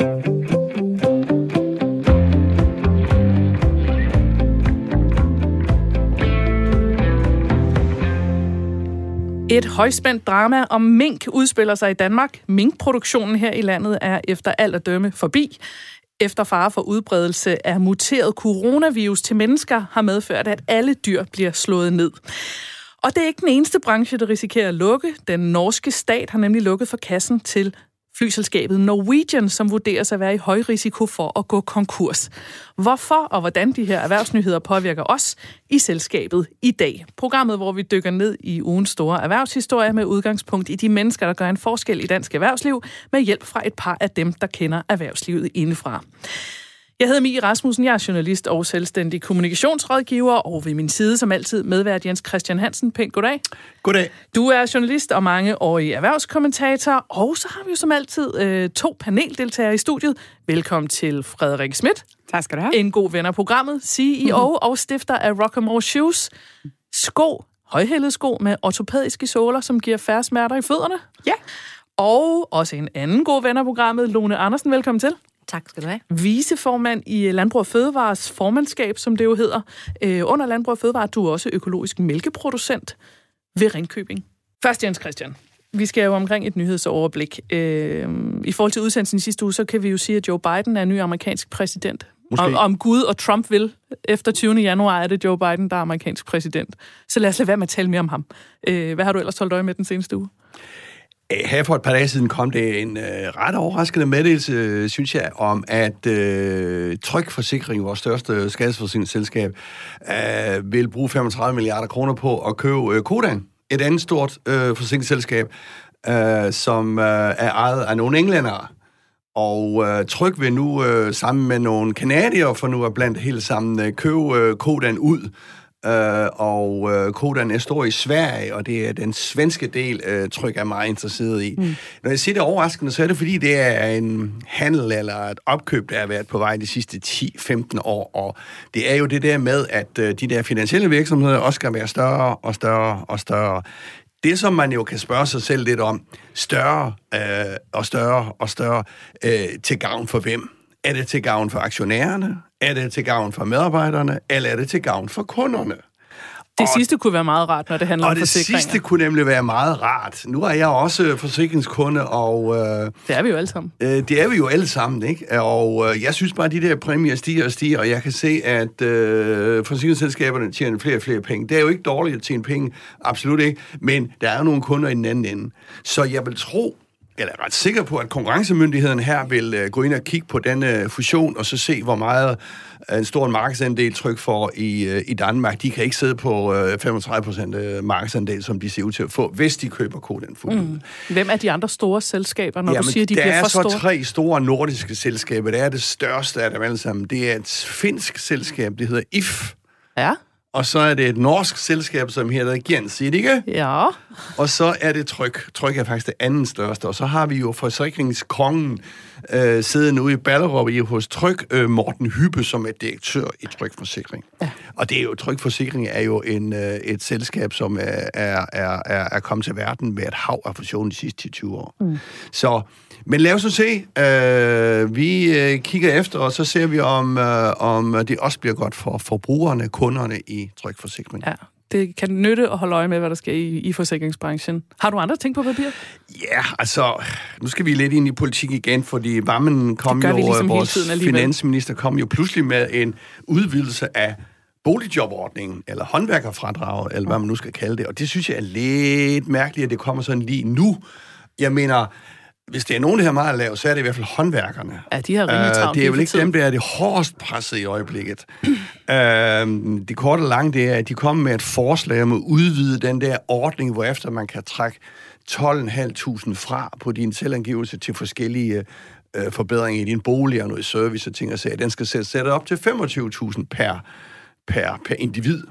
Et højspændt drama om mink udspiller sig i Danmark. Minkproduktionen her i landet er efter alt at dømme forbi. Efter fare for udbredelse af muteret coronavirus til mennesker har medført, at alle dyr bliver slået ned. Og det er ikke den eneste branche, der risikerer at lukke. Den norske stat har nemlig lukket for kassen til flyselskabet Norwegian, som vurderes at være i høj risiko for at gå konkurs. Hvorfor og hvordan de her erhvervsnyheder påvirker os i selskabet i dag. Programmet, hvor vi dykker ned i ugens store erhvervshistorie med udgangspunkt i de mennesker, der gør en forskel i dansk erhvervsliv, med hjælp fra et par af dem, der kender erhvervslivet indefra. Jeg hedder Mie Rasmussen, jeg er journalist og selvstændig kommunikationsrådgiver, og ved min side som altid medvært Jens Christian Hansen. Pænt goddag. Goddag. Du er journalist og mange årige erhvervskommentator, og så har vi jo som altid øh, to paneldeltagere i studiet. Velkommen til Frederik Schmidt. Tak skal du have. En god ven af programmet, CEO mm-hmm. og stifter af Rock'n'Roll Shoes. Sko, højhældede sko med ortopædiske såler, som giver færre smerter i fødderne. Ja. Og også en anden god ven af programmet, Lone Andersen. Velkommen til. Tak skal du have. Viceformand i Landbrug og Fødevares formandskab, som det jo hedder. Øh, under Landbrug og Fødevare, du er også økologisk mælkeproducent ved Ringkøbing. Først Jens Christian. Vi skal jo omkring et nyhedsoverblik. Øh, I forhold til udsendelsen i sidste uge, så kan vi jo sige, at Joe Biden er ny amerikansk præsident. Måske. Om, om Gud og Trump vil. Efter 20. januar er det Joe Biden, der er amerikansk præsident. Så lad os lade være med at tale mere om ham. Øh, hvad har du ellers holdt øje med den seneste uge? Øh, her for et par dage siden kom det en øh, ret overraskende meddelelse, øh, synes jeg, om at øh, Trykforsikring, vores største skadesforsikringsselskab, øh, vil bruge 35 milliarder kroner på at købe øh, Kodan, et andet stort øh, forsikringsselskab, øh, som øh, er ejet af nogle englændere. Og øh, Tryk vil nu øh, sammen med nogle kanadier, for nu er blandt helt sammen, øh, købe øh, Kodan ud. Uh, og uh, Kodan er stor i Sverige, og det er den svenske del, uh, Tryk er meget interesseret i. Mm. Når jeg siger det overraskende, så er det fordi, det er en handel eller et opkøb, der har været på vej de sidste 10-15 år, og det er jo det der med, at uh, de der finansielle virksomheder også skal være større og større og større. Det, som man jo kan spørge sig selv lidt om, større øh, og større og større, øh, til gavn for hvem? Er det til gavn for aktionærerne? Er det til gavn for medarbejderne? Eller er det til gavn for kunderne? Det og, sidste kunne være meget rart, når det handler og om det forsikringer. sidste kunne nemlig være meget rart. Nu er jeg også forsikringskunde, og... Øh, det er vi jo alle sammen. Øh, det er vi jo alle sammen, ikke? Og øh, jeg synes bare, at de der præmier stiger og stiger, og jeg kan se, at øh, forsikringsselskaberne tjener flere og flere penge. Det er jo ikke dårligt at tjene penge, absolut ikke, men der er jo nogle kunder i den anden ende. Så jeg vil tro, eller er ret sikker på, at konkurrencemyndigheden her vil uh, gå ind og kigge på den uh, fusion, og så se, hvor meget uh, en stor markedsandel tryk for i, i Danmark. De kan ikke sidde på uh, 35 procent markedsandel, som de ser ud til at få, hvis de køber fuldt mm. Hvem er de andre store selskaber, når Jamen, du siger, de bliver for store? Der er så tre store nordiske selskaber. Det er det største af dem alle sammen. Det er et finsk selskab, det hedder IF. Ja. Og så er det et norsk selskab, som hedder Gjensidige. Ja. Og så er det Tryk. Tryk er faktisk det anden største. Og så har vi jo forsikringskongen øh, siddende ude i Ballerup i hos Tryk, øh, Morten Hyppe, som er direktør i Trykforsikring. Ja. Og det er jo, Trykforsikring er jo en, øh, et selskab, som er, er, er, er kommet til verden med et hav af fusion de sidste 20 år. Mm. Så men lad os så se. Øh, vi øh, kigger efter, og så ser vi, om, øh, om det også bliver godt for forbrugerne, kunderne i trykforsikring. Ja, det kan nytte at holde øje med, hvad der sker i, i forsikringsbranchen. Har du andre ting på papir? Ja, altså, nu skal vi lidt ind i politik igen, fordi Vammen kom jo, ligesom vores finansminister kom jo pludselig med en udvidelse af boligjobordningen, eller håndværkerfradrag, eller hvad man nu skal kalde det, og det synes jeg er lidt mærkeligt, at det kommer sådan lige nu. Jeg mener, hvis det er nogen, der har meget lavt, så er det i hvert fald håndværkerne. Ja, de har rimelig travlt. Uh, det er vel ikke dem, der er det hårdest presset i øjeblikket. uh, det korte og lange, det er, at de kommer med et forslag om at udvide den der ordning, hvor efter man kan trække 12.500 fra på din selvangivelse til forskellige uh, forbedringer i din bolig og noget service og ting og sager. Den skal sætte op til 25.000 per, per, per individ.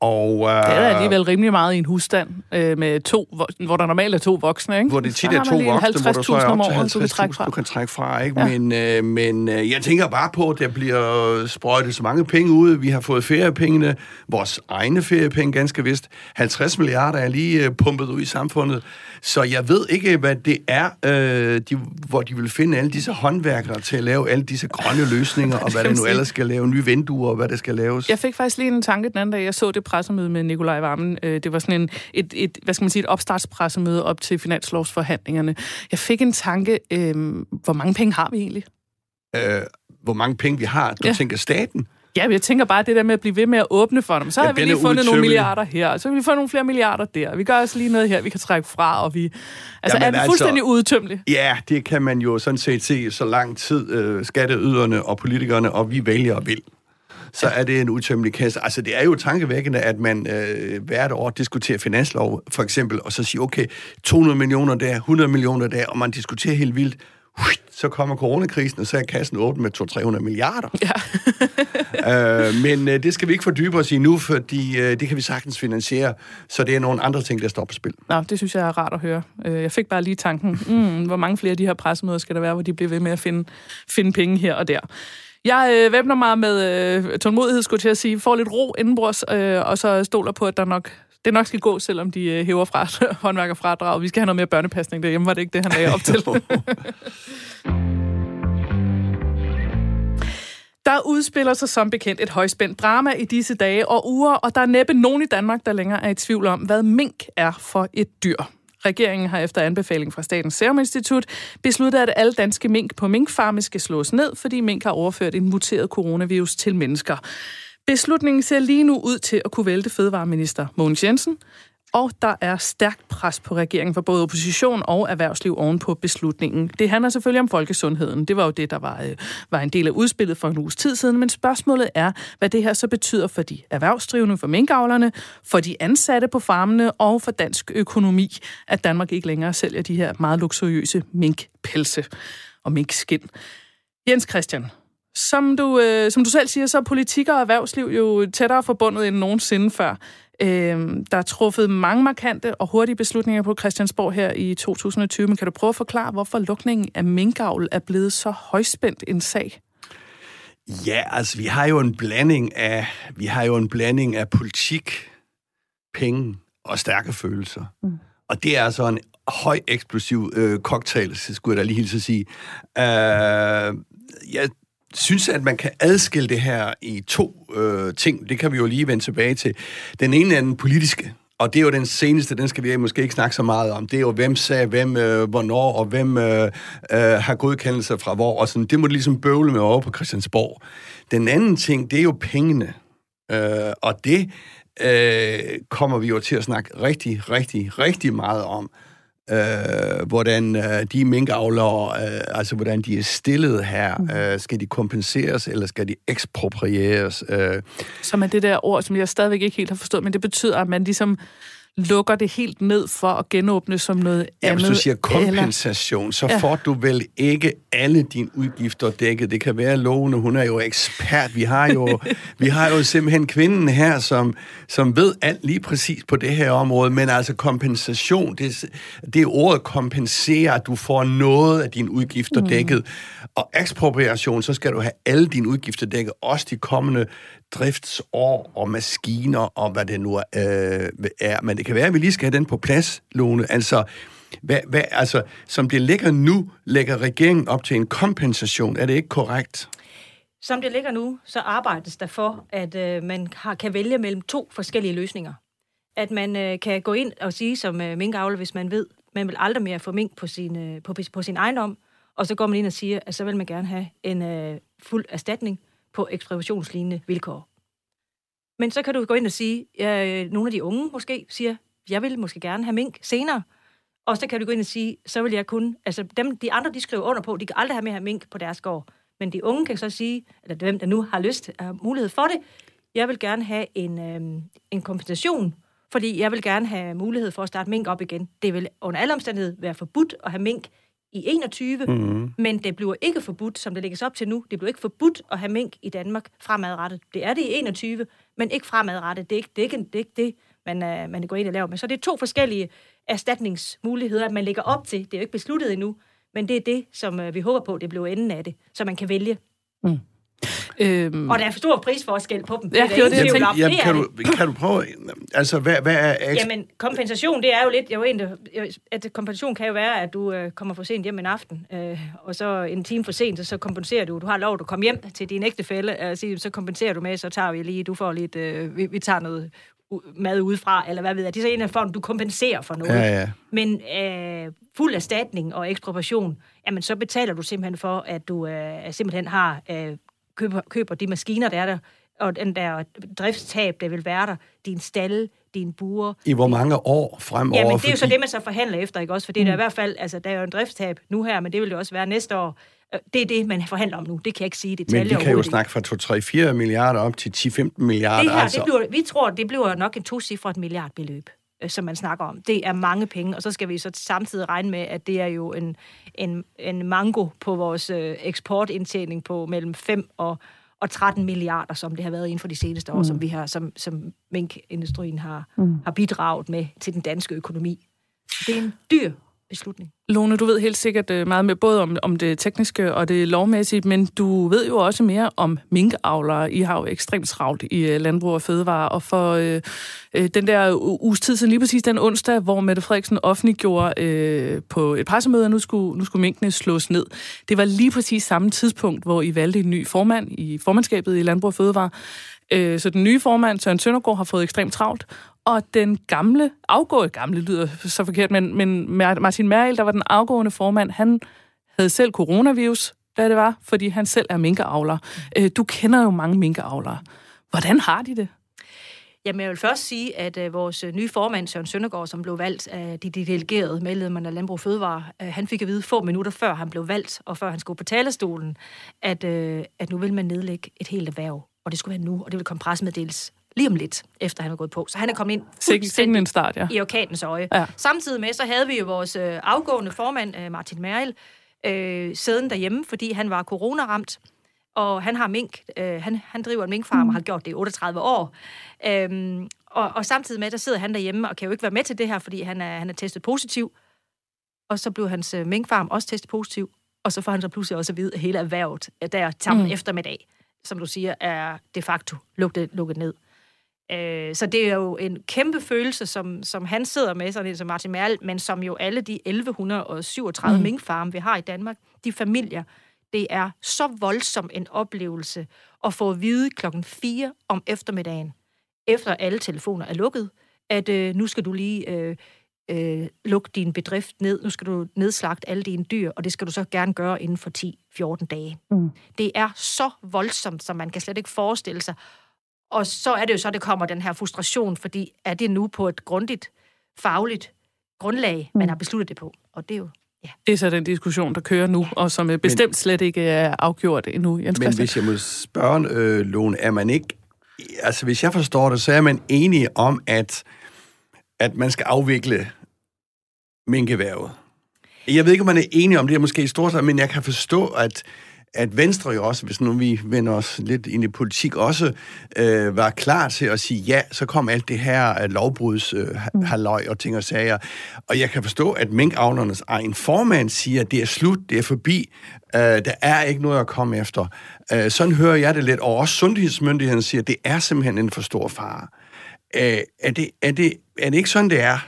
Og, uh, det er alligevel rimelig meget i en husstand, øh, med to, hvor, hvor der normalt er to voksne, ikke? Hvor det tit er to voksne, hvor du så er op til 50.000, du kan trække fra, ikke? Ja. Men, øh, men øh, jeg tænker bare på, at der bliver sprøjtet så mange penge ud. Vi har fået feriepengene, vores egne feriepenge ganske vist. 50 milliarder er lige øh, pumpet ud i samfundet. Så jeg ved ikke, hvad det er, øh, de, hvor de vil finde alle disse håndværkere til at lave alle disse grønne løsninger, og hvad det nu ellers skal lave, nye vinduer, og hvad det skal laves. Jeg fik faktisk lige en tanke den anden dag, jeg så det pressemøde med Nikolaj Vammen. Øh, det var sådan en, et, et, hvad skal man sige, et opstartspressemøde op til finanslovsforhandlingerne. Jeg fik en tanke, øh, hvor mange penge har vi egentlig? Øh, hvor mange penge vi har? Du ja. tænker staten? Ja, jeg tænker bare det der med at blive ved med at åbne for dem. Så ja, har vi lige fundet nogle milliarder her, og så har vi fået nogle flere milliarder der. Vi gør også lige noget her, vi kan trække fra, og vi... Altså, Jamen, er vi altså, fuldstændig udtømmelige? Ja, det kan man jo sådan set se så lang tid øh, skatteyderne og politikerne, og vi vælger vil så er det en udtømmelig kasse. Altså, det er jo tankevækkende, at man øh, hvert år diskuterer finanslov, for eksempel, og så siger, okay, 200 millioner der, 100 millioner der, og man diskuterer helt vildt så kommer coronakrisen, og så er kassen åben med 200-300 milliarder. Ja. øh, men øh, det skal vi ikke fordybe os i nu, fordi øh, det kan vi sagtens finansiere, så det er nogle andre ting, der står på spil. Nå, det synes jeg er rart at høre. Øh, jeg fik bare lige tanken, mm, hvor mange flere af de her pressemøder skal der være, hvor de bliver ved med at finde, finde penge her og der. Jeg øh, væbner mig med øh, tålmodighed, skulle til at sige, får lidt ro indenbords, øh, og så stoler på, at der nok det nok skal gå, selvom de øh, hæver fra håndværker fradrag. Vi skal have noget mere børnepasning derhjemme, var det ikke det, han lagde op til? Der udspiller sig som bekendt et højspændt drama i disse dage og uger, og der er næppe nogen i Danmark, der længere er i tvivl om, hvad mink er for et dyr. Regeringen har efter anbefaling fra Statens Serum Institut besluttet, at alle danske mink på minkfarme skal slås ned, fordi mink har overført en muteret coronavirus til mennesker. Beslutningen ser lige nu ud til at kunne vælte fødevareminister Mogens Jensen, og der er stærkt pres på regeringen for både opposition og erhvervsliv oven på beslutningen. Det handler selvfølgelig om folkesundheden. Det var jo det, der var, øh, var en del af udspillet for en uges tid siden. Men spørgsmålet er, hvad det her så betyder for de erhvervsdrivende, for minkavlerne, for de ansatte på farmene og for dansk økonomi, at Danmark ikke længere sælger de her meget luksuriøse minkpelse og minkskin. Jens Christian, som du, øh, som du selv siger, så er politik og erhvervsliv jo tættere forbundet end nogensinde før. Øh, der er truffet mange markante og hurtige beslutninger på Christiansborg her i 2020, men kan du prøve at forklare, hvorfor lukningen af minkavl er blevet så højspændt en sag? Ja, altså vi har jo en blanding af vi har jo en blanding af politik, penge og stærke følelser. Mm. Og det er altså en høj eksplosiv øh, cocktail, skulle jeg da lige hilse at sige. Uh, jeg synes, at man kan adskille det her i to øh, ting. Det kan vi jo lige vende tilbage til. Den ene er den politiske, og det er jo den seneste, den skal vi måske ikke snakke så meget om. Det er jo, hvem sagde hvem, øh, hvornår, og hvem øh, øh, har godkendelse fra hvor. Og sådan. Det må du ligesom bøvle med over på Christiansborg. Den anden ting, det er jo pengene. Øh, og det øh, kommer vi jo til at snakke rigtig, rigtig, rigtig meget om øh, hvordan øh, de minkavlere, øh, altså hvordan de er stillet her, mm. øh, skal de kompenseres, eller skal de eksproprieres? Øh. Som er det der ord, som jeg stadigvæk ikke helt har forstået, men det betyder, at man ligesom lukker det helt ned for at genåbne som noget ja, andet. Hvis du siger kompensation, eller... så ja. får du vel ikke alle dine udgifter dækket. Det kan være lovende, hun er jo ekspert. Vi har jo, vi har jo simpelthen kvinden her, som, som ved alt lige præcis på det her område, men altså kompensation, det, det er ordet kompensere, at du får noget af dine udgifter mm. dækket. Og ekspropriation, så skal du have alle dine udgifter dækket, også de kommende driftsår og maskiner og hvad det nu øh, er. Men det kan være, at vi lige skal have den på plads, Lone. Altså, hvad, hvad, altså, som det ligger nu, lægger regeringen op til en kompensation. Er det ikke korrekt? Som det ligger nu, så arbejdes der for, at øh, man har, kan vælge mellem to forskellige løsninger. At man øh, kan gå ind og sige som øh, minkavler, hvis man ved, man vil aldrig mere få mink på sin, øh, på, på sin ejendom, og så går man ind og siger, at så vil man gerne have en øh, fuld erstatning på ekspropriationslignende vilkår. Men så kan du gå ind og sige, ja, øh, nogle af de unge måske siger, jeg vil måske gerne have mink senere. Og så kan du gå ind og sige, så vil jeg kun, altså dem, de andre, de skriver under på, de kan aldrig have med at have mink på deres gård. Men de unge kan så sige, eller dem, der nu har lyst, har mulighed for det, jeg vil gerne have en, øh, en kompensation, fordi jeg vil gerne have mulighed for at starte mink op igen. Det vil under alle omstændigheder være forbudt at have mink i 21, mm. men det bliver ikke forbudt, som det lægges op til nu. Det bliver ikke forbudt at have mink i Danmark fremadrettet. Det er det i 21, men ikke fremadrettet. Det er ikke det, er ikke, det, er ikke det man, uh, man går ind og laver. Men så det er to forskellige erstatningsmuligheder, at man lægger op til. Det er jo ikke besluttet endnu, men det er det, som uh, vi håber på, det bliver enden af det, så man kan vælge. Mm. Øhm, og der er for stor prisforskel på dem. Ja, det, det, det, det, jamen, kan, du, kan du prøve... Altså, hvad, hvad er... Ekstra? Jamen, kompensation, det er jo lidt... Jeg egentlig, at kompensation kan jo være, at du øh, kommer for sent hjem en aften, øh, og så en time for sent, så kompenserer du. Du har lov at komme hjem til din ægtefælle, og sige, så kompenserer du med, så tager vi lige... Du får lidt... Øh, vi, vi tager noget mad udefra, eller hvad ved jeg. Det er så en af formen, du kompenserer for noget. Ja, ja. Men øh, fuld erstatning og ekspropriation, jamen så betaler du simpelthen for, at du øh, simpelthen har øh, køber, køber de maskiner, der er der, og den der driftstab, der vil være der, din stalle, din buer. I hvor mange år fremover? Ja, men det er jo så det, man så forhandler efter, ikke også? For det er mm. i hvert fald, altså der er jo en driftstab nu her, men det vil jo også være næste år. Øh, det er det, man forhandler om nu. Det kan jeg ikke sige detaljer Men vi kan jo snakke fra 2-3-4 milliarder op til 10-15 milliarder. Det her, altså. det bliver, vi tror, det bliver nok en to-cifret milliardbeløb som man snakker om. Det er mange penge, og så skal vi så samtidig regne med, at det er jo en, en, en mango på vores øh, eksportindtjening på mellem 5 og, og 13 milliarder, som det har været inden for de seneste år, mm. som vi har, som, som minkindustrien har, mm. har bidraget med til den danske økonomi. Det er en dyr beslutning. Lone, du ved helt sikkert øh, meget med både om, om det tekniske og det lovmæssige, men du ved jo også mere om minkavlere. I har jo ekstremt travlt i øh, landbrug og fødevare, og for øh, øh den der uges tid siden, lige præcis den onsdag, hvor Mette Frederiksen offentliggjorde øh, på et pressemøde, at nu skulle, nu skulle minkene slås ned. Det var lige præcis samme tidspunkt, hvor I valgte en ny formand i formandskabet i landbrug og fødevare. Øh, så den nye formand, Søren Søndergaard, har fået ekstremt travlt, og den gamle, afgået gamle lyder så forkert, men, men Martin Merrild, der var den afgående formand, han havde selv coronavirus, da det var, fordi han selv er minkeavler. Øh, du kender jo mange minkeavlere. Hvordan har de det? Jamen, jeg vil først sige, at uh, vores øh, nye formand, Søren Søndergaard, som blev valgt af de, de delegerede medlemmer af Landbrug Fødevare, uh, han fik at vide få minutter før han blev valgt, og før han skulle på talerstolen, at, uh, at nu vil man nedlægge et helt erhverv, og det skulle være nu, og det vil komme pressemeddelelse lige om lidt, efter han er gået på. Så han er kommet ind fuldstændig en start, ja. i orkanens øje. Ja. Samtidig med, så havde vi jo vores øh, afgående formand, øh, Martin Merrill, øh, siden derhjemme, fordi han var coronaramt, og han har mink. Øh, han, han driver en minkfarm og har gjort det i 38 år. Øhm, og, og samtidig med, der sidder han derhjemme og kan jo ikke være med til det her, fordi han er, han er testet positiv. Og så blev hans øh, minkfarm også testet positiv, og så får han så pludselig også at vide, at hele erhvervet der sammen mm. eftermiddag, som du siger, er de facto lukket, lukket ned. Øh, så det er jo en kæmpe følelse, som, som han sidder med, sådan en som Martin Merl, men som jo alle de 1137 mm. minkfarme, vi har i Danmark, de familier, det er så voldsom en oplevelse at få at vide klokken 4 om eftermiddagen, efter alle telefoner er lukket, at øh, nu skal du lige øh, øh, lukke din bedrift ned, nu skal du nedslagte alle dine dyr, og det skal du så gerne gøre inden for 10-14 dage. Mm. Det er så voldsomt, som man kan slet ikke forestille sig. Og så er det jo så, det kommer den her frustration, fordi er det nu på et grundigt, fagligt grundlag, man mm. har besluttet det på? Og det er jo Ja. Det er så den diskussion, der kører nu, ja. og som bestemt men, slet ikke er afgjort endnu. Jens men hvis jeg må spørge, øh, Lone, er man ikke... Altså, hvis jeg forstår det, så er man enige om, at, at man skal afvikle minkeværvet. Jeg ved ikke, om man er enige om det, er måske i stort, men jeg kan forstå, at at Venstre jo også, hvis nu vi vender os lidt ind i politik, også øh, var klar til at sige ja, så kom alt det her øh, lovbruds øh, mm. halløj og ting og sager. Og jeg kan forstå, at minkavlernes egen formand siger, at det er slut, det er forbi, øh, der er ikke noget at komme efter. Øh, sådan hører jeg det lidt, og også sundhedsmyndigheden siger, at det er simpelthen en for stor fare. Øh, er, det, er, det, er det ikke sådan, det er?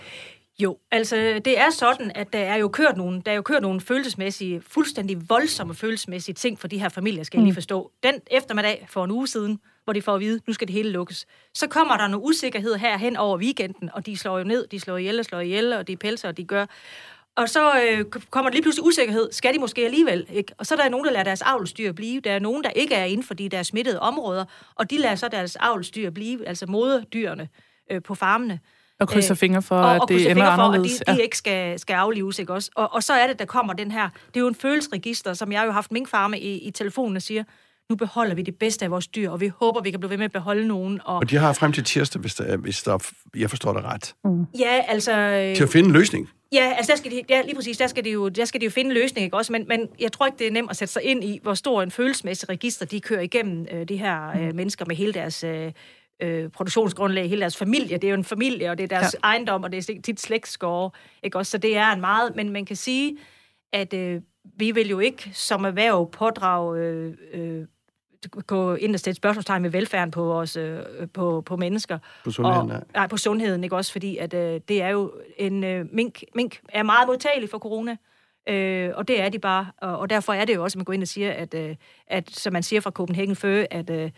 Jo, altså det er sådan, at der er jo kørt nogle, der er jo kørt nogle følelsesmæssige, fuldstændig voldsomme følelsesmæssige ting for de her familier, skal jeg lige mm. forstå. Den eftermiddag for en uge siden, hvor de får at vide, nu skal det hele lukkes. Så kommer der noget usikkerhed her hen over weekenden, og de slår jo ned, de slår ihjel og slår ihjel, og de pelser, og de gør. Og så øh, kommer der lige pludselig usikkerhed. Skal de måske alligevel? Ikke? Og så er der nogen, der lader deres avlstyr blive. Der er nogen, der ikke er inden for de der smittede områder, og de lader så deres avlstyr blive, altså moderdyrene øh, på farmene. Og krydser fingre for, og, at det ender anderledes. For, at de, de ikke skal, skal aflives, ikke også? Og, og så er det, der kommer den her... Det er jo en følelsesregister, som jeg jo har haft minkfarme i, i telefonen og siger, nu beholder vi det bedste af vores dyr, og vi håber, vi kan blive ved med at beholde nogen. Og, Og de har frem til tirsdag, hvis, der, hvis der, jeg forstår det ret, ja, altså... til at finde en løsning. Ja, altså der skal de, ja, lige præcis, der skal de jo, der skal de jo finde en løsning, ikke også? Men, men jeg tror ikke, det er nemt at sætte sig ind i, hvor stor en følelsesmæssig register de kører igennem, øh, de her øh, mennesker med hele deres øh, øh, produktionsgrundlag, hele deres familie. Det er jo en familie, og det er deres ja. ejendom, og det er tit slægtsgårde, ikke også? Så det er en meget, men man kan sige, at øh, vi vil jo ikke som erhverv pådrage øh, øh, gå ind og sætte spørgsmålstegn med velfærden på, vores, øh, på, på mennesker. På sundheden, og, nej. nej. på sundheden, ikke også? Fordi at, øh, det er jo en... Øh, mink, mink er meget modtagelig for corona, øh, og det er de bare. Og, og derfor er det jo også, at man går ind og siger, at, øh, at som man siger fra Copenhagen Fø, at øh,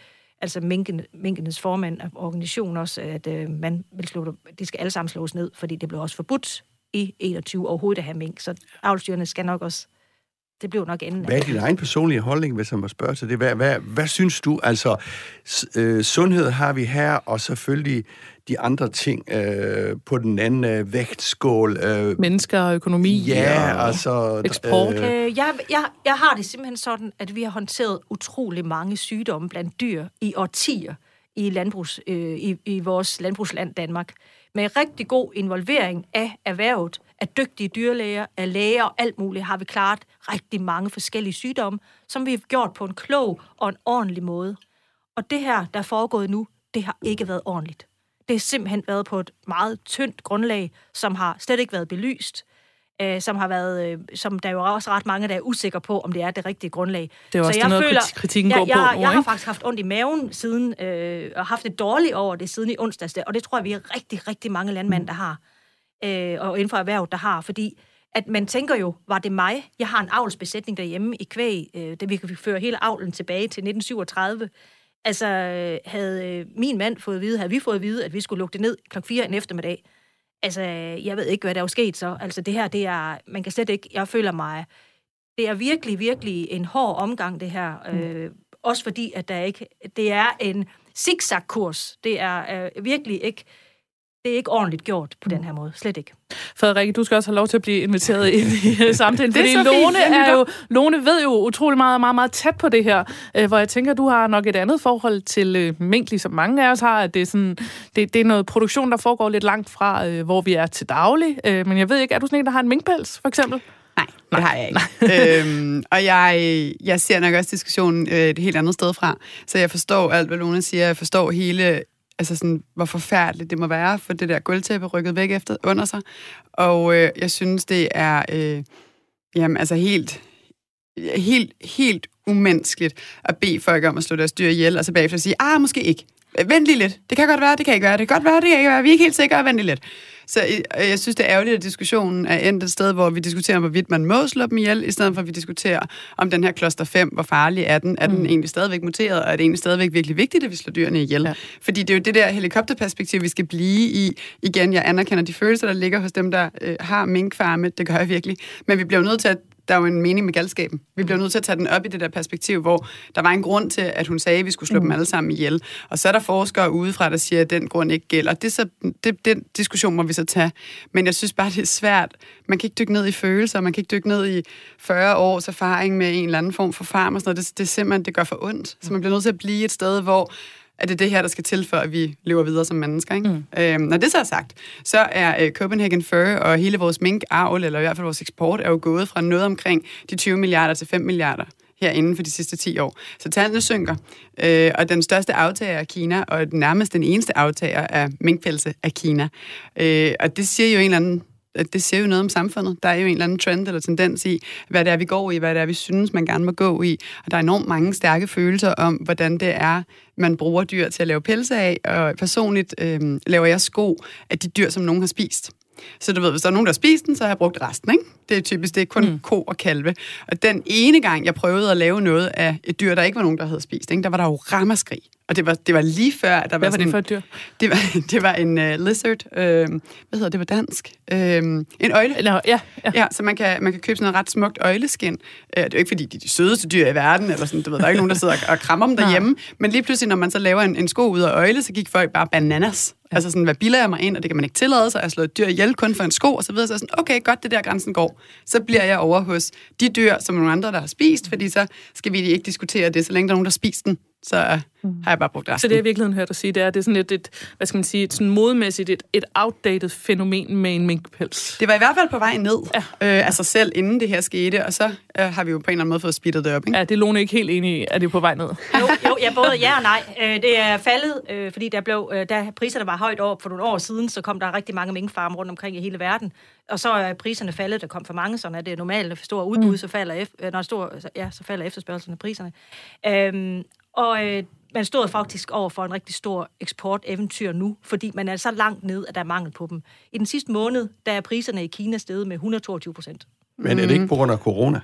altså minken, minkenes formand af organisationen også, at øh, man vil slå det, de skal alle sammen slås ned, fordi det blev også forbudt i 21 overhovedet at have mink. Så avlstyrene skal nok også... Det bliver nok enden Hvad er din egen personlige holdning, hvis jeg må spørge til det? Hvad, hvad, hvad synes du? Altså, øh, sundhed har vi her, og selvfølgelig de andre ting øh, på den anden øh, vægtskål. Øh, Mennesker og økonomi ja, og altså... eksport. Øh, Øh, jeg, jeg, jeg har det simpelthen sådan, at vi har håndteret utrolig mange sygdomme blandt dyr i årtier i, landbrugs, øh, i, i vores landbrugsland Danmark. Med rigtig god involvering af erhvervet, af dygtige dyrlæger, af læger og alt muligt, har vi klaret rigtig mange forskellige sygdomme, som vi har gjort på en klog og en ordentlig måde. Og det her, der er foregået nu, det har ikke været ordentligt. Det har simpelthen været på et meget tyndt grundlag, som har slet ikke været belyst, øh, som har været, øh, som der er jo også ret mange, der er usikre på, om det er det rigtige grundlag. Det er også det, noget, kritikken jeg, går på jeg, jeg har faktisk haft ondt i maven siden, øh, og haft det dårligt over det siden i onsdags, og det tror jeg, vi er rigtig, rigtig mange landmænd, der har, øh, og inden for erhvervet, der har, fordi at man tænker jo, var det mig? Jeg har en avlsbesætning derhjemme i kvæg, øh, det vi kan føre hele avlen tilbage til 1937. Altså, øh, havde øh, min mand fået at vide, havde vi fået at vide, at vi skulle lukke det ned kl. 4 en eftermiddag. Altså, jeg ved ikke, hvad der er sket så. Altså, det her, det er, man kan slet ikke, jeg føler mig, det er virkelig, virkelig en hård omgang, det her. Mm. Øh, også fordi, at der ikke, det er en zigzag-kurs. Det er øh, virkelig ikke, det er ikke ordentligt gjort på den her måde. Slet ikke. Frederikke, du skal også have lov til at blive inviteret ind i samtalen, Det er fordi Lone, er jo, Lone ved jo utrolig meget, meget, meget tæt på det her, øh, hvor jeg tænker, du har nok et andet forhold til øh, mink, ligesom mange af os har, at det er, sådan, det, det er noget produktion, der foregår lidt langt fra, øh, hvor vi er til daglig. Øh, men jeg ved ikke, er du sådan en, der har en minkpels, for eksempel? Nej, det har jeg ikke. øhm, og jeg, jeg ser nok også diskussionen øh, et helt andet sted fra. Så jeg forstår alt, hvad Lone siger. Jeg forstår hele, altså sådan, hvor forfærdeligt det må være for det der gulvtæppe rykket væk efter under sig. Og øh, jeg synes, det er øh, jamen, altså helt, helt, helt umenneskeligt at bede folk om at slå deres dyr ihjel, og så bagefter sige, ah, måske ikke. Vent lige lidt. Det kan godt være, det kan ikke være. Det kan godt være, det kan ikke være. Vi er ikke helt sikre. Vent lige lidt. Så øh, jeg synes, det er ærgerligt, at diskussionen er endt et sted, hvor vi diskuterer, hvorvidt man må slå dem ihjel, i stedet for at vi diskuterer om den her kloster 5, hvor farlig er den? Er den egentlig stadigvæk muteret, og er det egentlig stadigvæk virkelig vigtigt, at vi slår dyrene ihjel? Ja. Fordi det er jo det der helikopterperspektiv, vi skal blive i. Igen, jeg anerkender de følelser, der ligger hos dem, der øh, har minkfarme. Det gør jeg virkelig. Men vi bliver jo nødt til at der er jo en mening med galskaben. Vi bliver nødt til at tage den op i det der perspektiv, hvor der var en grund til, at hun sagde, at vi skulle slå mm. dem alle sammen ihjel. Og så er der forskere udefra, der siger, at den grund ikke gælder. Det så, det, den diskussion må vi så tage. Men jeg synes bare, det er svært. Man kan ikke dykke ned i følelser, man kan ikke dykke ned i 40 års erfaring med en eller anden form for farm og sådan noget. Det, det er simpelthen, det gør for ondt. Så man bliver nødt til at blive et sted, hvor at det er det her, der skal til, for at vi lever videre som mennesker. Ikke? Mm. Øhm, når det så er sagt, så er øh, Copenhagen Fur og hele vores minkavl, eller i hvert fald vores eksport, er jo gået fra noget omkring de 20 milliarder til 5 milliarder her inden for de sidste 10 år. Så tallene synker, øh, og den største aftager er Kina, og nærmest den eneste aftager er minkpelse af Kina. Øh, og det siger jo en eller anden det siger jo noget om samfundet. Der er jo en eller anden trend eller tendens i, hvad det er, vi går i, hvad det er, vi synes, man gerne må gå i. Og der er enormt mange stærke følelser om, hvordan det er, man bruger dyr til at lave pelse af. Og personligt øh, laver jeg sko af de dyr, som nogen har spist. Så du ved, hvis der er nogen, der har spist den, så har jeg brugt resten, ikke? Det er typisk, det er kun mm. ko og kalve. Og den ene gang, jeg prøvede at lave noget af et dyr, der ikke var nogen, der havde spist, ikke? der var der jo ramaskrig. Og det var, det var lige før, at der Hvad var var det sådan... for et dyr? Det var, det var en uh, lizard. Uh, hvad hedder det på dansk? Uh, en øjle. Eller, ja, ja. Ja, så man kan, man kan købe sådan noget ret smukt øjleskin. Uh, det er jo ikke, fordi de er de sødeste dyr i verden, eller sådan, du ved, der er ikke nogen, der sidder og, og krammer dem derhjemme. Men lige pludselig, når man så laver en, en sko ud af øjle, så gik folk bare bananas. Ja. Altså sådan, hvad bilder jeg mig ind, og det kan man ikke tillade sig, at slå et dyr ihjel kun for en sko, og så videre. Så sådan, okay, godt, det der grænsen går. Så bliver jeg over hos de dyr, som nogle andre, der har spist, fordi så skal vi ikke diskutere det, så længe der er nogen, der har spist den. Så uh, har jeg bare brugt resten. Så det, jeg i virkeligheden hørte dig sige, det er, det er sådan et, et hvad skal man sige, et sådan modmæssigt, et, et outdated fænomen med en minkpels. Det var i hvert fald på vej ned Ja. øh, af sig selv, inden det her skete, og så øh, har vi jo på en eller anden måde fået speedet det op. Ikke? Ja, det er Lone ikke helt enig i, at det er på vej ned. Jo, jo ja, både ja og nej. Øh, det er faldet, øh, fordi der blev, øh, da priserne var højt over for nogle år siden, så kom der rigtig mange minkfarme rundt omkring i hele verden. Og så er priserne faldet, der kom for mange, sådan er det normalt, når stor udbud, mm. så falder, ef- øh, når stor, ja, så falder efterspørgselen af priserne. Øhm, og øh, man stod faktisk over for en rigtig stor eksporteventyr nu, fordi man er så langt ned, at der er mangel på dem. I den sidste måned, der er priserne i Kina steget med 122 procent. Men er det ikke på grund af corona?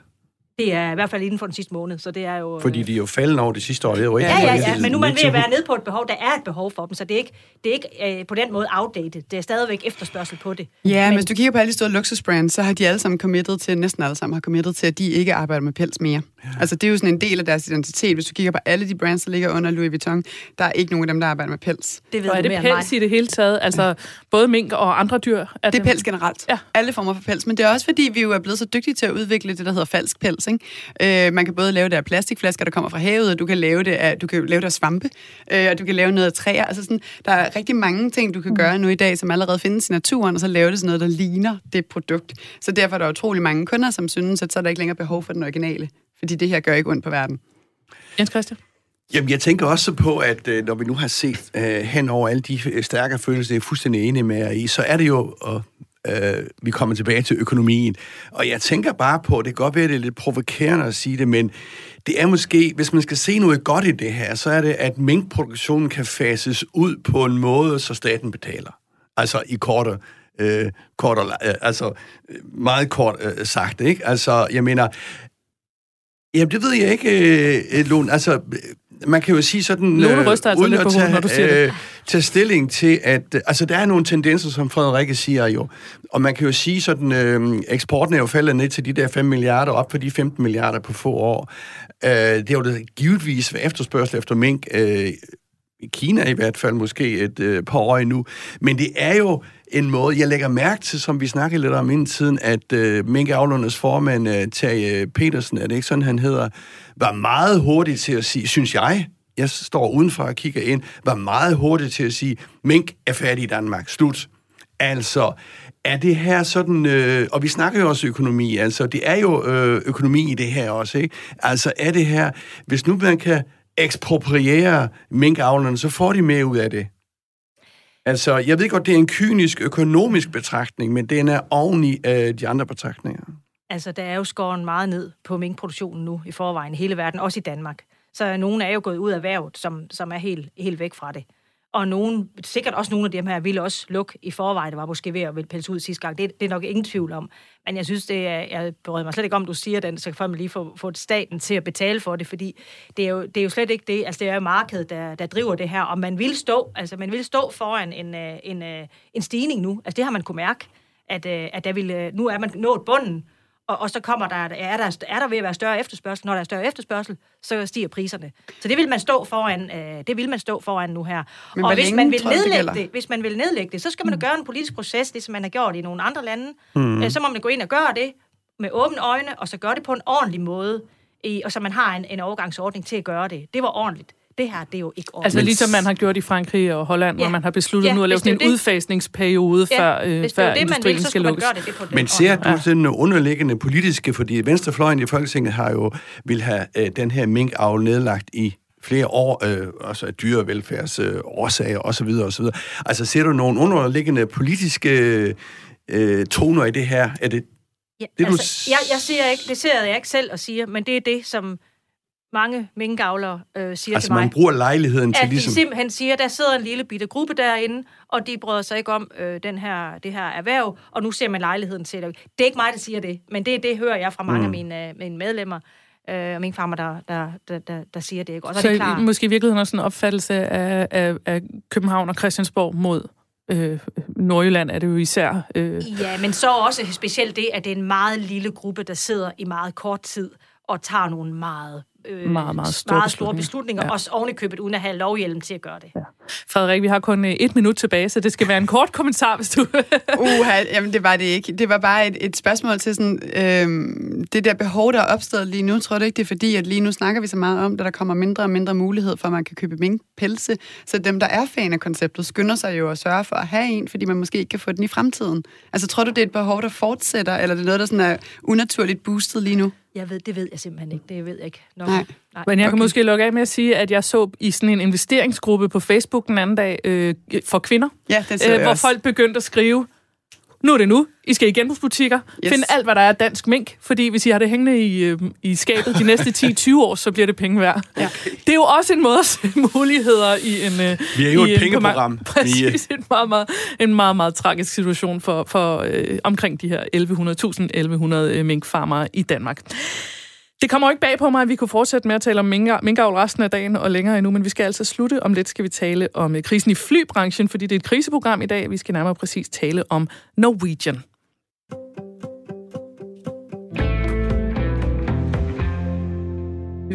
Det er i hvert fald inden for den sidste måned, så det er jo... øh, Fordi de er jo faldet over det sidste år. Det er jo ikke Ja, ja, ja, men nu er man ved at være nede på et behov. Der er et behov for dem, så det er ikke, det er ikke øh, på den måde outdated. Det er stadigvæk efterspørgsel på det. Ja, men hvis du kigger på alle de store luksusbrands, så har de alle sammen committed til, næsten alle sammen har committed til, at de ikke arbejder med pels mere. Ja. Altså, det er jo sådan en del af deres identitet. Hvis du kigger på alle de brands, der ligger under Louis Vuitton, der er ikke nogen af dem, der arbejder med pels. Det ved Og er du det mere end mig. pels i det hele taget? Altså, både mink og andre dyr? Er Det er pels generelt. Ja. Alle former for pels. Men det er også fordi, vi jo er blevet så dygtige til at udvikle det, der hedder falsk pels. Ikke? Øh, man kan både lave det af plastikflasker, der kommer fra havet, og du kan lave det af, du kan lave det af svampe, øh, og du kan lave noget af træer. Altså sådan, der er rigtig mange ting, du kan gøre nu i dag, som allerede findes i naturen, og så lave det sådan noget, der ligner det produkt. Så derfor er der utrolig mange kunder, som synes, at så er der ikke længere behov for den originale. Fordi det her gør ikke ondt på verden. Jens Christian? Jamen, jeg tænker også på, at øh, når vi nu har set øh, hen over alle de øh, stærke følelser, jeg er fuldstændig enig med jer i, så er det jo, og øh, vi kommer tilbage til økonomien. Og jeg tænker bare på, det kan godt være, det er lidt provokerende at sige det, men det er måske, hvis man skal se noget godt i det her, så er det, at minkproduktionen kan fases ud på en måde, så staten betaler. Altså i korte, øh, kort og, øh, altså øh, meget kort øh, sagt, ikke? Altså, jeg mener, Jamen, det ved jeg ikke, øh, Lund, Altså, øh, man kan jo sige sådan... Lone ryster altså uden lidt at på hovedet, tage, når du siger det. øh, tage stilling til, at... øh, Altså, der er nogle tendenser, som Frederikke siger jo. Og man kan jo sige sådan, øh, eksporten er jo faldet ned til de der 5 milliarder, op på de 15 milliarder på få år. Øh, det er jo det givetvis efterspørgsel efter mink. Øh, i Kina i hvert fald måske et øh, par år endnu. Men det er jo en måde, jeg lægger mærke til, som vi snakkede lidt om inden tiden, at øh, minkavlernes formand, øh, Tage Petersen, er det ikke sådan, han hedder, var meget hurtig til at sige, synes jeg, jeg står udenfor og kigger ind, var meget hurtig til at sige, mink er færdig i Danmark, slut. Altså, er det her sådan, øh, og vi snakker jo også økonomi, altså det er jo øh, økonomi i det her også, ikke? Altså er det her, hvis nu man kan ekspropriere minkavlerne, så får de mere ud af det. Altså, jeg ved godt, det er en kynisk økonomisk betragtning, men den er oven i øh, de andre betragtninger. Altså, der er jo skåren meget ned på minkproduktionen nu i forvejen i hele verden, også i Danmark. Så nogen er jo gået ud af erhvervet, som, som er helt, helt væk fra det. Og nogen, sikkert også nogle af dem her ville også lukke i forvejen, der var måske ved at ville pelse ud sidste gang. Det, det er nok ingen tvivl om. Men jeg synes, det er, jeg bryder mig slet ikke om, du siger den, så kan man lige få, få staten til at betale for det, fordi det er jo, det er jo slet ikke det. Altså, det er jo markedet, der, der driver det her, og man vil stå, altså, man vil stå foran en, øh, en, en, en stigning nu. Altså, det har man kunne mærke, at, øh, at der vil, nu er man nået bunden, og, og så kommer der, er der, er der ved at være større efterspørgsel. Når der er større efterspørgsel, så stiger priserne. Så det vil man stå foran, øh, det vil man stå foran nu her. Men og hvis man, vil det nedlægge det, hvis man vil nedlægge det, så skal man mm. gøre en politisk proces, det som man har gjort i nogle andre lande. Mm. Øh, så må man gå ind og gøre det med åbne øjne, og så gøre det på en ordentlig måde. I, og så man har en, en overgangsordning til at gøre det. Det var ordentligt. Det her, det er jo ikke ordentligt. Altså ligesom man har gjort i Frankrig og Holland, ja. Ja. hvor man har besluttet Ja, nu at lave sådan en det. udfasningsperiode, ja, før, øh, hvis før det, man industrien vil, så skal lukkes. gøre det, det på den Men ser du sådan underliggende politiske, fordi venstrefløjen i Folketinget har jo vil have øh, den her minkavl nedlagt i flere år, øh, altså dyrevelfærdsårsager øh, årsager osv. osv. Altså ser du nogle underliggende politiske øh, toner i det her? Er det Ja, Det, du altså, s- jeg, jeg siger ikke, det ser jeg ikke selv og siger, men det er det, som mange minkavlere øh, siger altså til mig. man bruger lejligheden til at de ligesom... simpelthen siger, der sidder en lille bitte gruppe derinde, og de bryder sig ikke om øh, den her, det her erhverv, og nu ser man lejligheden til det. Det er ikke mig, der siger det, men det, det hører jeg fra mange mm. af mine, øh, mine medlemmer. øh, minkfarmer, der, der, der, der, der siger det. Ikke? Og så, Så er det klart, måske i virkeligheden også en opfattelse af, af, af København og Christiansborg mod øh, Nordjylland er det jo især. Øh, Ja, men så også specielt det, at det er en meget lille gruppe, der sidder i meget kort tid og tager nogle meget, øh, Meget, meget store meget store beslutninger. beslutninger, Ja. også ovenikøbet uden at have lovhjelm til at gøre det. Ja. Frederik, vi har kun øh, et minut tilbage, så det skal være en kort kommentar, hvis du... Uha, jamen det var det ikke. Det var bare et, et spørgsmål til sådan, øhm, det der behov, der er opstået lige nu. Tror du ikke, det er fordi, at lige nu snakker vi så meget om, at der kommer mindre og mindre mulighed for, at man kan købe minkpelse. Så dem, der er fan af konceptet, skynder sig jo at sørge for at have en, fordi man måske ikke kan få den i fremtiden. Altså tror du, det er et behov, der fortsætter, eller er det noget, der sådan er unaturligt boostet lige nu? Jeg ved, det ved jeg simpelthen ikke. Det ved jeg ikke. Nok. Nej. Nej. Men jeg kan Okay. måske lukke af med at sige, at jeg så i sådan en investeringsgruppe på Facebook den anden dag øh, for kvinder, Ja, den så øh, hvor også. folk begyndte at skrive, nu er det nu, I skal i genbrugsbutikker, yes. Find alt, hvad der er dansk mink, fordi hvis I har det hængende i, øh, i skabet de næste 10-20 år, så bliver det penge værd. Ja. Det er jo også en måde at se muligheder i en... Øh, Vi er jo i et en- pengeprogram. på ma- Vi, øh, Præcis, en meget, meget, en meget, meget tragisk situation for, for øh, omkring de her 1100.000, 1100 øh, minkfarmere i Danmark. Det kommer ikke bag på mig, at vi kunne fortsætte med at tale om minkavl resten af dagen og længere endnu, men vi skal altså slutte. Om lidt skal vi tale om øh, krisen i flybranchen, fordi det er et kriseprogram i dag. Vi skal nærmere præcis tale om Norwegian.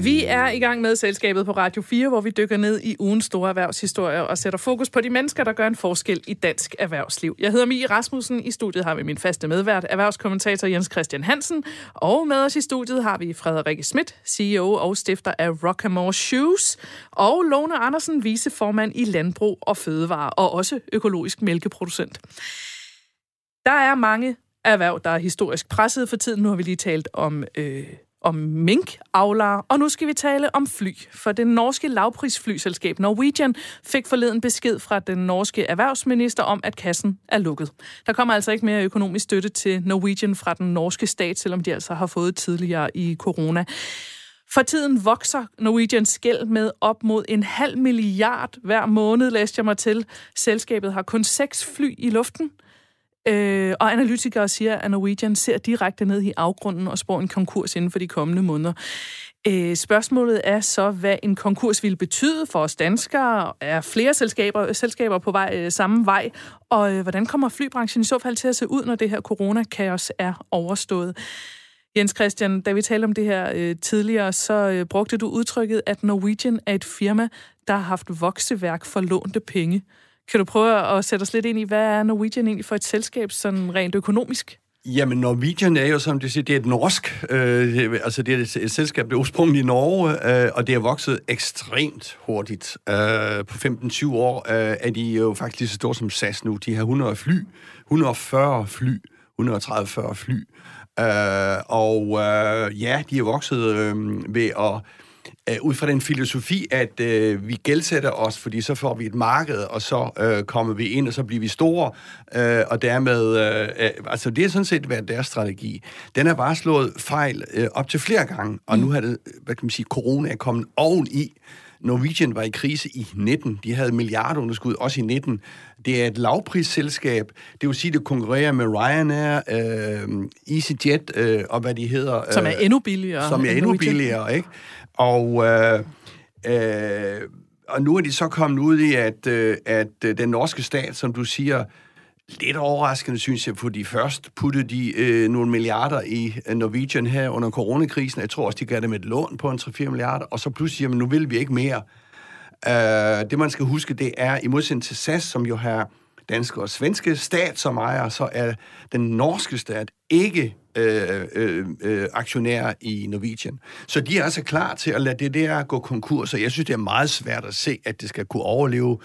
Vi er i gang med selskabet på Radio 4, hvor vi dykker ned i ugens store erhvervshistorier og sætter fokus på de mennesker, der gør en forskel i dansk erhvervsliv. Jeg hedder Mie Rasmussen. I studiet har vi min faste medvært, erhvervskommentator Jens Christian Hansen. Og med os i studiet har vi Frederikke Schmidt, CEO og stifter af Rockamore Shoes. Og Lone Andersen, viceformand i Landbrug og Fødevare og også økologisk mælkeproducent. Der er mange erhverv, der er historisk presset for tiden. Nu har vi lige talt om, øh, om minkavlere, og nu skal vi tale om fly. For det norske lavprisflyselskab Norwegian fik forleden besked fra den norske erhvervsminister om, at kassen er lukket. Der kommer altså ikke mere økonomisk støtte til Norwegian fra den norske stat, selvom de altså har fået tidligere i corona. For tiden vokser Norwegians gæld med op mod en halv milliard hver måned, læste jeg mig til. Selskabet har kun seks fly i luften. Øh, og analytikere siger, at Norwegian ser direkte ned i afgrunden og spår en konkurs inden for de kommende måneder. Øh, spørgsmålet er så, hvad en konkurs ville betyde for os danskere. Er flere selskaber, selskaber på vej øh, samme vej? Og øh, hvordan kommer flybranchen i så fald til at se ud, når det her coronakaos er overstået? Jens Christian, da vi talte om det her øh, tidligere, så øh, brugte du udtrykket, at Norwegian er et firma, der har haft vokseværk for lånte penge. Kan du prøve at sætte os lidt ind i, hvad er Norwegian egentlig for et selskab, sådan rent økonomisk? Jamen, Norwegian er jo, som du siger, det er et norsk, øh, altså det er et, et selskab, det er udsprunget i Norge, øh, og det er vokset ekstremt hurtigt. Øh, på 15-20 år øh, er de jo faktisk lige så store som SAS nu. De har 100 fly, 140 fly, 130-40 fly. Øh, og øh, ja, de er vokset øh, ved at øh, ud fra den filosofi, at øh, vi gældsætter os, fordi så får vi et marked, og så øh, kommer vi ind, og så bliver vi store, øh, og dermed, øh, øh, altså det er sådan set været deres strategi. Den er bare slået fejl øh, op til flere gange, og nu har det, hvad kan man sige, corona er kommet oveni. Norwegian var i krise i 19. De havde milliardunderskud også i 19. Det er et lavprisselskab. Det vil sige, det konkurrerer med Ryanair, øh, EasyJet øh, og hvad de hedder. Som er øh, endnu billigere. som er end endnu Norwegian. billigere, ikke? Og, øh, øh, og nu er de så kommet ud i, at, øh, at øh, den norske stat, som du siger, lidt overraskende, synes jeg, fordi først puttede de øh, nogle milliarder i øh, Norwegian her under coronakrisen. Jeg tror også, de gav dem et lån på en 3-4 milliarder, og så pludselig siger man, nu vil vi ikke mere. Øh, det, man skal huske, det er, i modsætning til SAS, som jo har danske og svenske stat som ejer, så er den norske stat ikke øh, øh, øh, aktionær i Norwegian. Så de er altså klar til at lade det der gå konkurs, og jeg synes, det er meget svært at se, at det skal kunne overleve.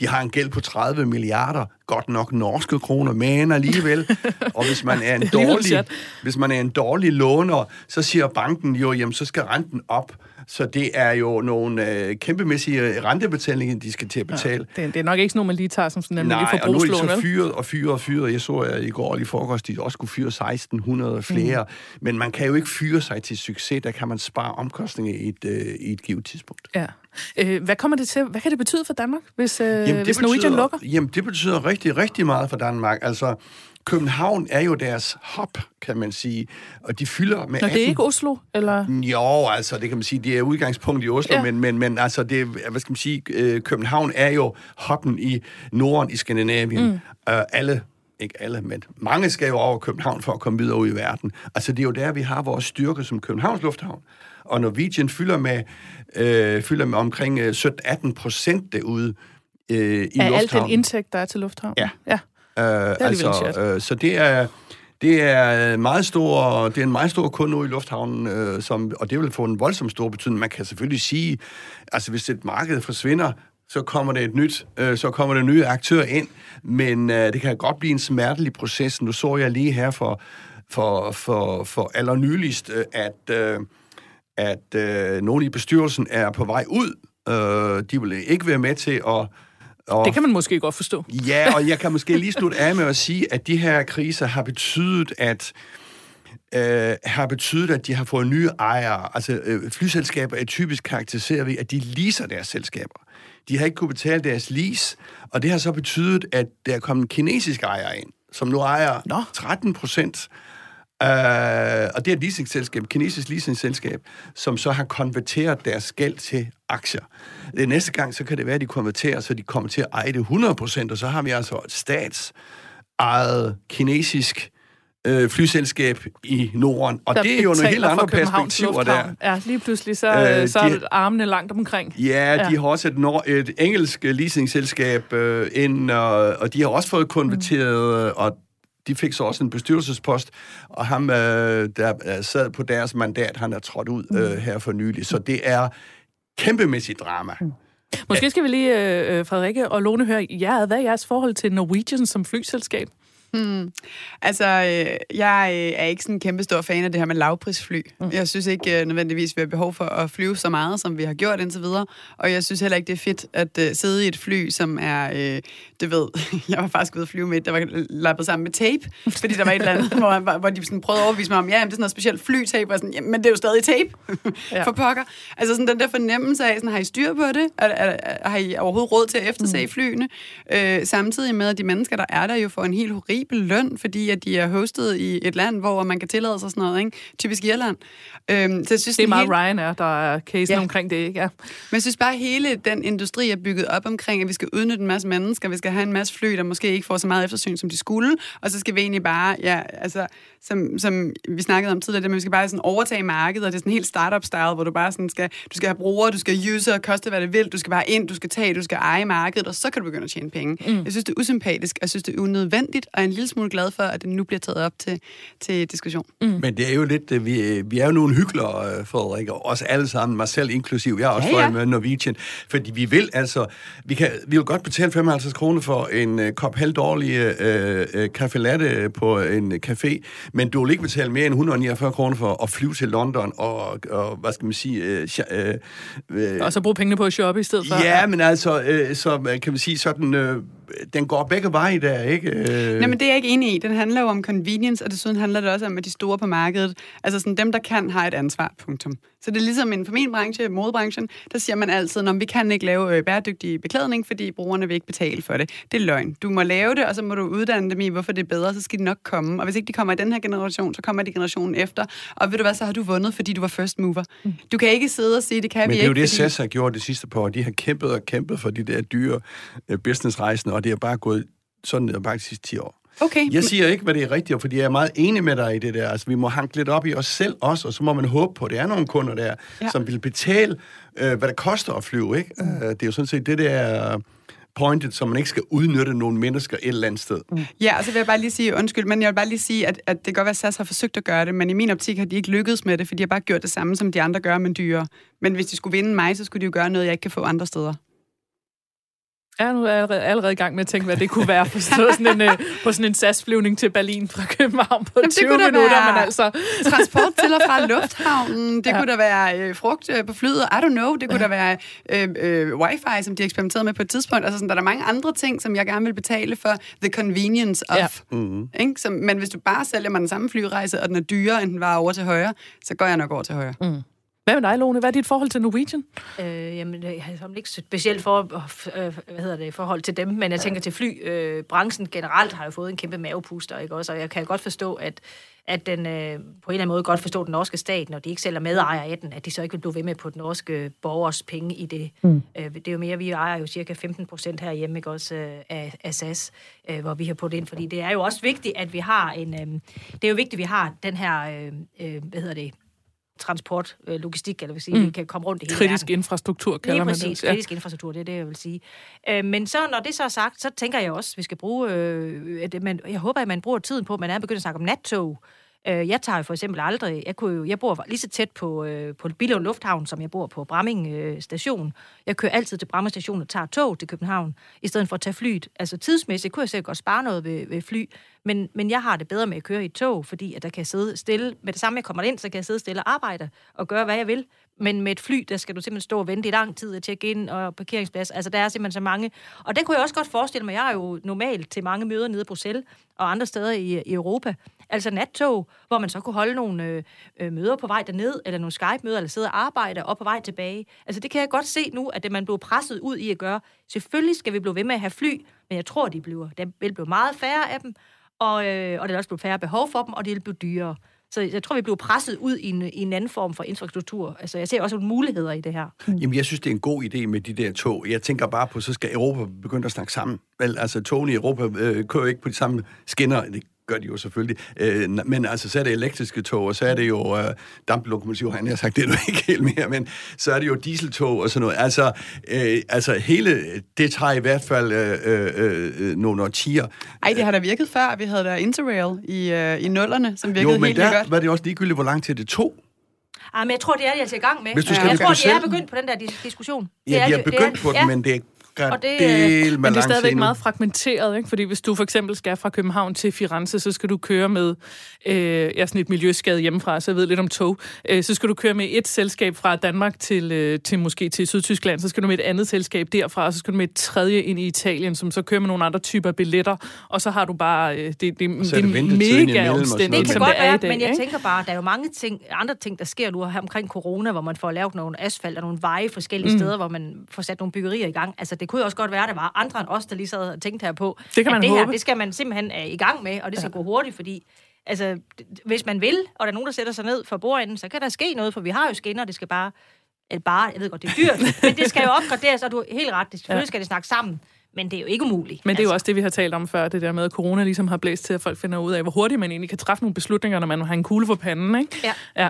De har en gæld på 30 milliarder, godt nok norske kroner, men alligevel. Og hvis man er en dårlig, hvis man er en dårlig låner, så siger banken jo, jamen så skal renten op. Så det er jo nogle øh, kæmpemæssige rentebetalinger, de skal til at betale. Det, det er nok ikke sådan noget, man lige tager som sådan en almindelig Nej, og nu er de så fyret og fyret og fyret. Jeg så at i går lige forgårs, de også kunne fyre 1600 flere. Mm. Men man kan jo ikke fyre sig til succes. Der kan man spare omkostninger i et, øh, i et givet tidspunkt. Ja. Øh, hvad kommer det til? Hvad kan det betyde for Danmark, hvis, øh, Jamen, hvis Norwegian lukker? Jamen, det betyder rigtig, rigtig meget for Danmark. Altså, København er jo deres hop, kan man sige, og de fylder med Nå, det er ikke Oslo, eller? Jo, altså, det kan man sige, det er udgangspunkt i Oslo, Ja. men, men, men altså, det, er- hvad skal man sige, øh, København er jo hoppen i Norden i Skandinavien. Mm. Uh, alle, ikke alle, men mange skal jo over København for at komme videre ud i verden. Altså, det er jo der, vi har vores styrke som Københavns Lufthavn. Og Norwegian fylder med, øh, fylder med omkring øh, 17-18 procent derude øh, i Af al lufthavnen. den indtægt, der er til lufthavnen? Ja. ja. Øh, altså, øh, så det er, det er meget stor, det er en meget stor kunde nu i lufthavnen, øh, som, og det vil få en voldsom stor betydning. Man kan selvfølgelig sige, altså hvis et marked forsvinder, så kommer det et nyt, øh, så kommer der nye aktører ind, men øh, det kan godt blive en smertelig proces. Nu så jeg lige her for, for, for, for allernyligst, øh, at, øh, at øh, nogle i bestyrelsen er på vej ud. Øh, de vil ikke være med til at... at Det kan man måske godt forstå. Ja, og jeg kan måske lige slutte af med at sige, at de her kriser har betydet, at øh, har betydet, at de har fået nye ejere. Altså, øh, flyselskaber er typisk karakteriseret ved, at de leaser deres selskaber. De har ikke kunne betale deres lease, og det har så betydet, at der er kommet en kinesisk ejer ind, som nu ejer Nå. 13 procent. Øh, og det er et leasingselskab, et kinesisk leasingselskab, som så har konverteret deres gæld til aktier. Det næste gang, så kan det være, at de konverterer, så de kommer til at eje det 100 procent, og så har vi altså et statsejet kinesisk øh, flyselskab i Norden. Og Der det er jo nogle helt andre perspektiver der. Ja, lige pludselig så, Øh, så er de- armene langt omkring. Ja, de Ja. har også et, nor- et engelsk leasingselskab øh, ind, og, og de har også fået konverteret, mm. og de fik så også en bestyrelsespost, og ham, øh, der øh, sad på deres mandat, han er trådt ud øh, her for nylig. Så det er kæmpemæssigt drama. Mm. Måske skal vi lige, øh, øh, Frederikke og Lone, høre jer. Hvad er jeres forhold til Norwegian som flyselskab? Altså, øh, jeg øh, er ikke sådan en kæmpe stor fan af det her med lavprisfly. Mm. Jeg synes ikke øh, nødvendigvis, vi har behov for at flyve så meget, som vi har gjort indtil videre. Og jeg synes heller ikke, det er fedt at øh, sidde i et fly, som er, øh, det ved, jeg var faktisk ude at flyve med et, der var lappet sammen med tape, fordi der var et eller andet, hvor, hvor de sådan prøvede at overbevise mig om, ja, jamen, det er sådan noget specielt flytape, og sådan, jamen, men det er jo stadig tape, Ja. ja. for pokker. Altså sådan den der fornemmelse af, sådan, har I styr på det? Er, er, er, har I overhovedet råd til at efterse mm. flyene? Øh, samtidig med, at de mennesker, der er der, jo får en helt horribel løn, fordi at de er hostet i et land, hvor man kan tillade sig sådan noget, ikke? Typisk Irland. Øhm, så jeg synes, Det er meget helt- Ryanair, der er casen Ja. omkring det, ikke? Ja. men jeg synes bare, at hele den industri er bygget op omkring, at vi skal udnytte en masse mennesker, vi skal have en masse fly, der måske ikke får så meget eftersyn, som de skulle, og så skal vi egentlig bare, ja, altså, som, som vi snakkede om tidligere, det med, at vi skal bare sådan overtage markedet, og det er sådan helt startup-style, hvor du bare sådan skal, du skal have brugere, du skal user, koste hvad det vil, du skal bare ind, du skal tage, du skal eje markedet, og så kan du begynde at tjene penge. Mm. Jeg synes, det er usympatisk, og jeg synes, det er unødvendigt, og jeg er en lille smule glad for, at det nu bliver taget op til, til diskussion. Mm. Men det er jo lidt, øh, vi, vi er jo nogle hyggelere, øh, Frederik, og os alle sammen, mig selv inklusiv. Jeg har også Ja, ja, med Norwegian, fordi vi vil altså, vi, kan, vi vil godt betale 55 kroner for en kop halvdårlig øh, øh, kaffe latte på en café, men du vil ikke betale mere end 149 kroner for at flyve til London og, og hvad skal man sige, øh, øh, øh, Og så bruge pengene på at shoppe i stedet for. Ja, men altså, øh, så øh, kan man sige sådan, øh, den går begge veje der, ikke? Øh, Nej, men det er jeg ikke enig i. Den handler jo om convenience, og desuden handler det også om, at de store på markedet, altså sådan dem, der kan, har et ansvar, punktum. Så det er ligesom inden for min branche, modebranchen, der siger man altid, at vi kan ikke lave øh, bæredygtig beklædning, fordi brugerne vil ikke betale for det. Det er løgn. Du må lave det, og så må du uddanne dem i, hvorfor det er bedre, så skal de nok komme. Og hvis ikke de kommer i den her generation, så kommer de generationen efter. Og ved du hvad, så har du vundet, fordi du var first mover. Du kan ikke sidde og sige, det kan Men vi det er jo ikke, det, fordi... SAS har gjort det sidste par år. De har kæmpet og kæmpet for de der dyre øh, businessrejsende, og det er bare gået sådan ned ad bakke de sidste 10 år. Okay, Jeg siger ikke, hvad det er rigtigt, fordi jeg er meget enig med dig i det der. Altså, vi må hanke lidt op i os selv også, og så må man håbe på, at det er nogle kunder der, Ja. ja. som vil betale, øh, hvad det koster at flyve. Ikke? Mm. Øh, det er jo sådan set det der pointet, så man ikke skal udnytte nogle mennesker et eller andet sted. Mm. Ja, og så vil jeg bare lige sige, undskyld, men jeg vil bare lige sige, at, at det kan godt være, at SAS har forsøgt at gøre det, men i min optik har de ikke lykkedes med det, for de har bare gjort det samme, som de andre gør, men dyrere. Men hvis de skulle vinde mig, så skulle de jo gøre noget, jeg ikke kan få andre steder. Ja, nu er jeg allerede, allerede i gang med at tænke, hvad det kunne være på sådan en, øh, på sådan en SAS-flyvning til Berlin fra København på det 20 kunne da minutter, være- men altså... Transport til og fra lufthavnen, det Ja. kunne da være øh, frugt øh, på flyet, I don't know, det kunne ja. da være øh, øh, wifi, som de eksperimenterede med på et tidspunkt. Altså sådan, der er der mange andre ting, som jeg gerne vil betale for the convenience of. Ja. Mm. Ikke? Som, men hvis du bare sælger mig den samme flyrejse, og den er dyrere, end den var over til højre, så går jeg nok over til højre. Mm. Hvad med dig, Lone? Hvad er dit forhold til Norwegian? Øh, jamen, jeg har ikke specielt for, øh, hvad hedder det, forhold til dem, men jeg tænker til fly. Øh, branchen generelt har jo fået en kæmpe mavepuster, ikke også? Og jeg kan godt forstå, at at den øh, på en eller anden måde godt forstår den norske stat, når de ikke sælger medejer af den, at de så ikke vil blive ved med på den norske borgers penge i det. Mm. Øh, det er jo mere, vi ejer jo cirka 15 procent herhjemme, ikke også, øh, af, af SAS, øh, hvor vi har puttet ind, fordi det er jo også vigtigt, at vi har en, øh, det er jo vigtigt, at vi har den her, øh, øh, hvad hedder det, transport, øh, logistik, eller vil sige, mm. vi kan komme rundt i hele Kritisk verden. infrastruktur, kalder Lige man præcis, det. Ja. kritisk infrastruktur, det er det, jeg vil sige. Øh, men så, når det så er sagt, så tænker jeg også, at vi skal bruge, øh, at man, jeg håber, at man bruger tiden på, at man er begyndt at snakke om nattog, Øh, jeg tager jo for eksempel aldrig, jeg, kunne jo, jeg bor lige så tæt på, øh, på Billund Lufthavn, som jeg bor på Bramming øh, station. Jeg kører altid til Bramming station og tager tog til København, i stedet for at tage flyet. Altså tidsmæssigt kunne jeg selv godt spare noget ved, ved fly, men, men jeg har det bedre med at køre i et tog, fordi at der kan jeg sidde stille. Med det samme, jeg kommer ind, så kan jeg sidde stille og arbejde og gøre, hvad jeg vil. Men med et fly, der skal du simpelthen stå og vente i lang tid at tjekke ind og parkeringsplads. Altså, der er simpelthen så mange. Og det kunne jeg også godt forestille mig. Jeg er jo normalt til mange møder nede i Bruxelles og andre steder i, i Europa. Altså nattog, hvor man så kunne holde nogle øh, øh, møder på vej derned, eller nogle Skype-møder, eller sidde og arbejde og på vej tilbage. Altså det kan jeg godt se nu, at det man bliver presset ud i at gøre. Selvfølgelig skal vi blive ved med at have fly, men jeg tror, de bliver. Der vil blive meget færre af dem, og, øh, og der vil også blive færre behov for dem, og det vil blive dyrere. Så jeg tror, vi bliver presset ud i en, i en anden form for infrastruktur. Altså, jeg ser også nogle muligheder i det her. Mm. Jamen, jeg synes, det er en god idé med de der tog. Jeg tænker bare på, så skal Europa begynde at snakke sammen. Vel, altså, togene i Europa øh, kører ikke på de samme skinner. Det gør de jo selvfølgelig. Øh, men altså, så er det elektriske tog, og så er det jo øh, damplokomotiver, han har sagt, det er du ikke helt mere, men så er det jo dieseltog og sådan noget. Altså, øh, altså hele det tager i hvert fald øh, øh, øh, nogle årtier. Ej, det har da virket før. Vi havde der Interrail i, øh, i nullerne, som virkede jo, men helt der godt. var det også ligegyldigt, hvor lang tid det tog. Ah, men jeg tror, det er de altså i gang med. Hvis du skal jeg tror, de er Bruxelles- begyndt på den der dis- diskussion. Ja, de er er det- begyndt er- på den, ja. men det er Og det, øh, Men det er stadigvæk meget fragmenteret, ikke? fordi hvis du for eksempel skal fra København til Firenze, så skal du køre med øh, ja, sådan et miljøskade hjemmefra, så jeg ved lidt om tog. Øh, så skal du køre med et selskab fra Danmark til, øh, til måske til Sydtyskland, så skal du med et andet selskab derfra, og så skal du med et tredje ind i Italien, som så kører med nogle andre typer billetter, og så har du bare, øh, det, det, det, det er er mega omstændigt, noget. Det kan som godt det er være, i dag. men jeg ikke? tænker bare, der er jo mange ting, andre ting, der sker nu her omkring corona, hvor man får lavet nogle asfalt og nogle veje forskellige mm. steder, hvor man får sat nogle byggerier i gang. Altså, det kunne jo også godt være, at der var andre end os, der lige sad og tænkte her på, Det kan man det her, håbe. det skal man simpelthen er i gang med, og det skal ja. gå hurtigt, fordi altså, hvis man vil, og der er nogen, der sætter sig ned for bordenden, så kan der ske noget, for vi har jo skinner, det skal bare, eller bare, jeg ved godt, det er dyrt, men det skal jo opgraderes, og du er helt ret, det, selvfølgelig skal det snakke sammen, men det er jo ikke umuligt. Men det er jo altså. også det, vi har talt om før, det der med, at corona ligesom har blæst til, at folk finder ud af, hvor hurtigt man egentlig kan træffe nogle beslutninger, når man har en kugle for panden, ikke? Ja. ja.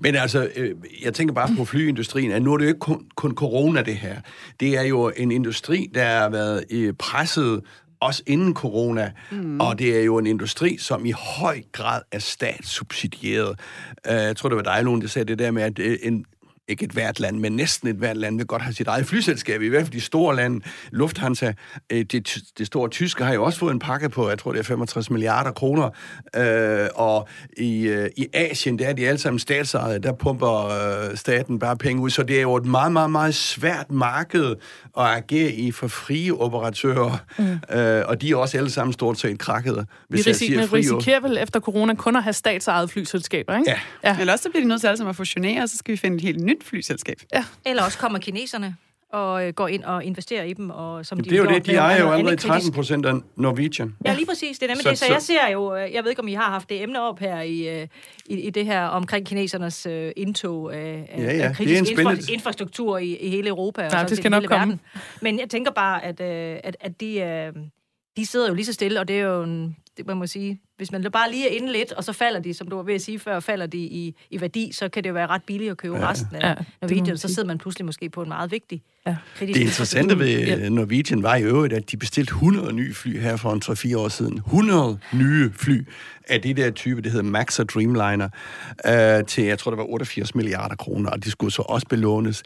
Men altså, øh, jeg tænker bare på flyindustrien, at nu er det jo ikke kun, kun corona, det her. Det er jo en industri, der har været øh, presset også inden corona, mm. og det er jo en industri, som i høj grad er statssubsidieret. Uh, jeg tror, det var dig, nogen, der sagde det der med, at øh, en, ikke et hvert land, men næsten et hvert land vil godt have sit eget flyselskab. I hvert fald de store lande, Lufthansa, øh, det, det store tyske, har jo også fået en pakke på, jeg tror det er 65 milliarder kroner. Øh, og i, øh, i Asien, der er de alle sammen statsejede, der pumper øh, staten bare penge ud. Så det er jo et meget, meget, meget svært marked at agere i for frie operatører. Mm. Øh, og de er også alle sammen stort set krakkede. Vi Hvis jeg siger risikerer, frie risikerer vel efter corona kun at have statsejede flyselskaber, ikke? Ja. ja. Eller også så bliver de nødt til alle sammen at fusionere, og så skal vi finde et helt nyt flyselskab. Eller også kommer kineserne og øh, går ind og investerer i dem. Og, som Det er jo gjort det, de ejer jo allerede andet 13 kritisk. procent af Norwegian. Ja, lige præcis. Det er nemlig Så- det. Så så- jeg ser jo, øh, jeg ved ikke, om I har haft det emne op her i, øh, i, i det her omkring kinesernes øh, indtog af, Ja, ja, af det er kritisk infra, spændende- infrastruktur i, i hele Europa og Nej, så det skal nok hele komme. verden. Men jeg tænker bare, at, øh, at, at de, øh, de sidder jo lige så stille, og det er jo en, det man må sige, hvis man bare lige er inde lidt, og så falder de, som du var ved at sige før, falder de i, i værdi, så kan det jo være ret billigt at købe ja, resten af Ja, Norwegian, så sidder man pludselig måske på en meget vigtig Ja. kritisk Det interessante ved Ja. Norwegian var i øvrigt, at de bestilte 100 nye fly her for en 3-4 år siden. 100 nye fly af det der type, det hedder Max og Dreamliner, øh, til, jeg tror, det var 88 milliarder kroner, og de skulle så også belånes.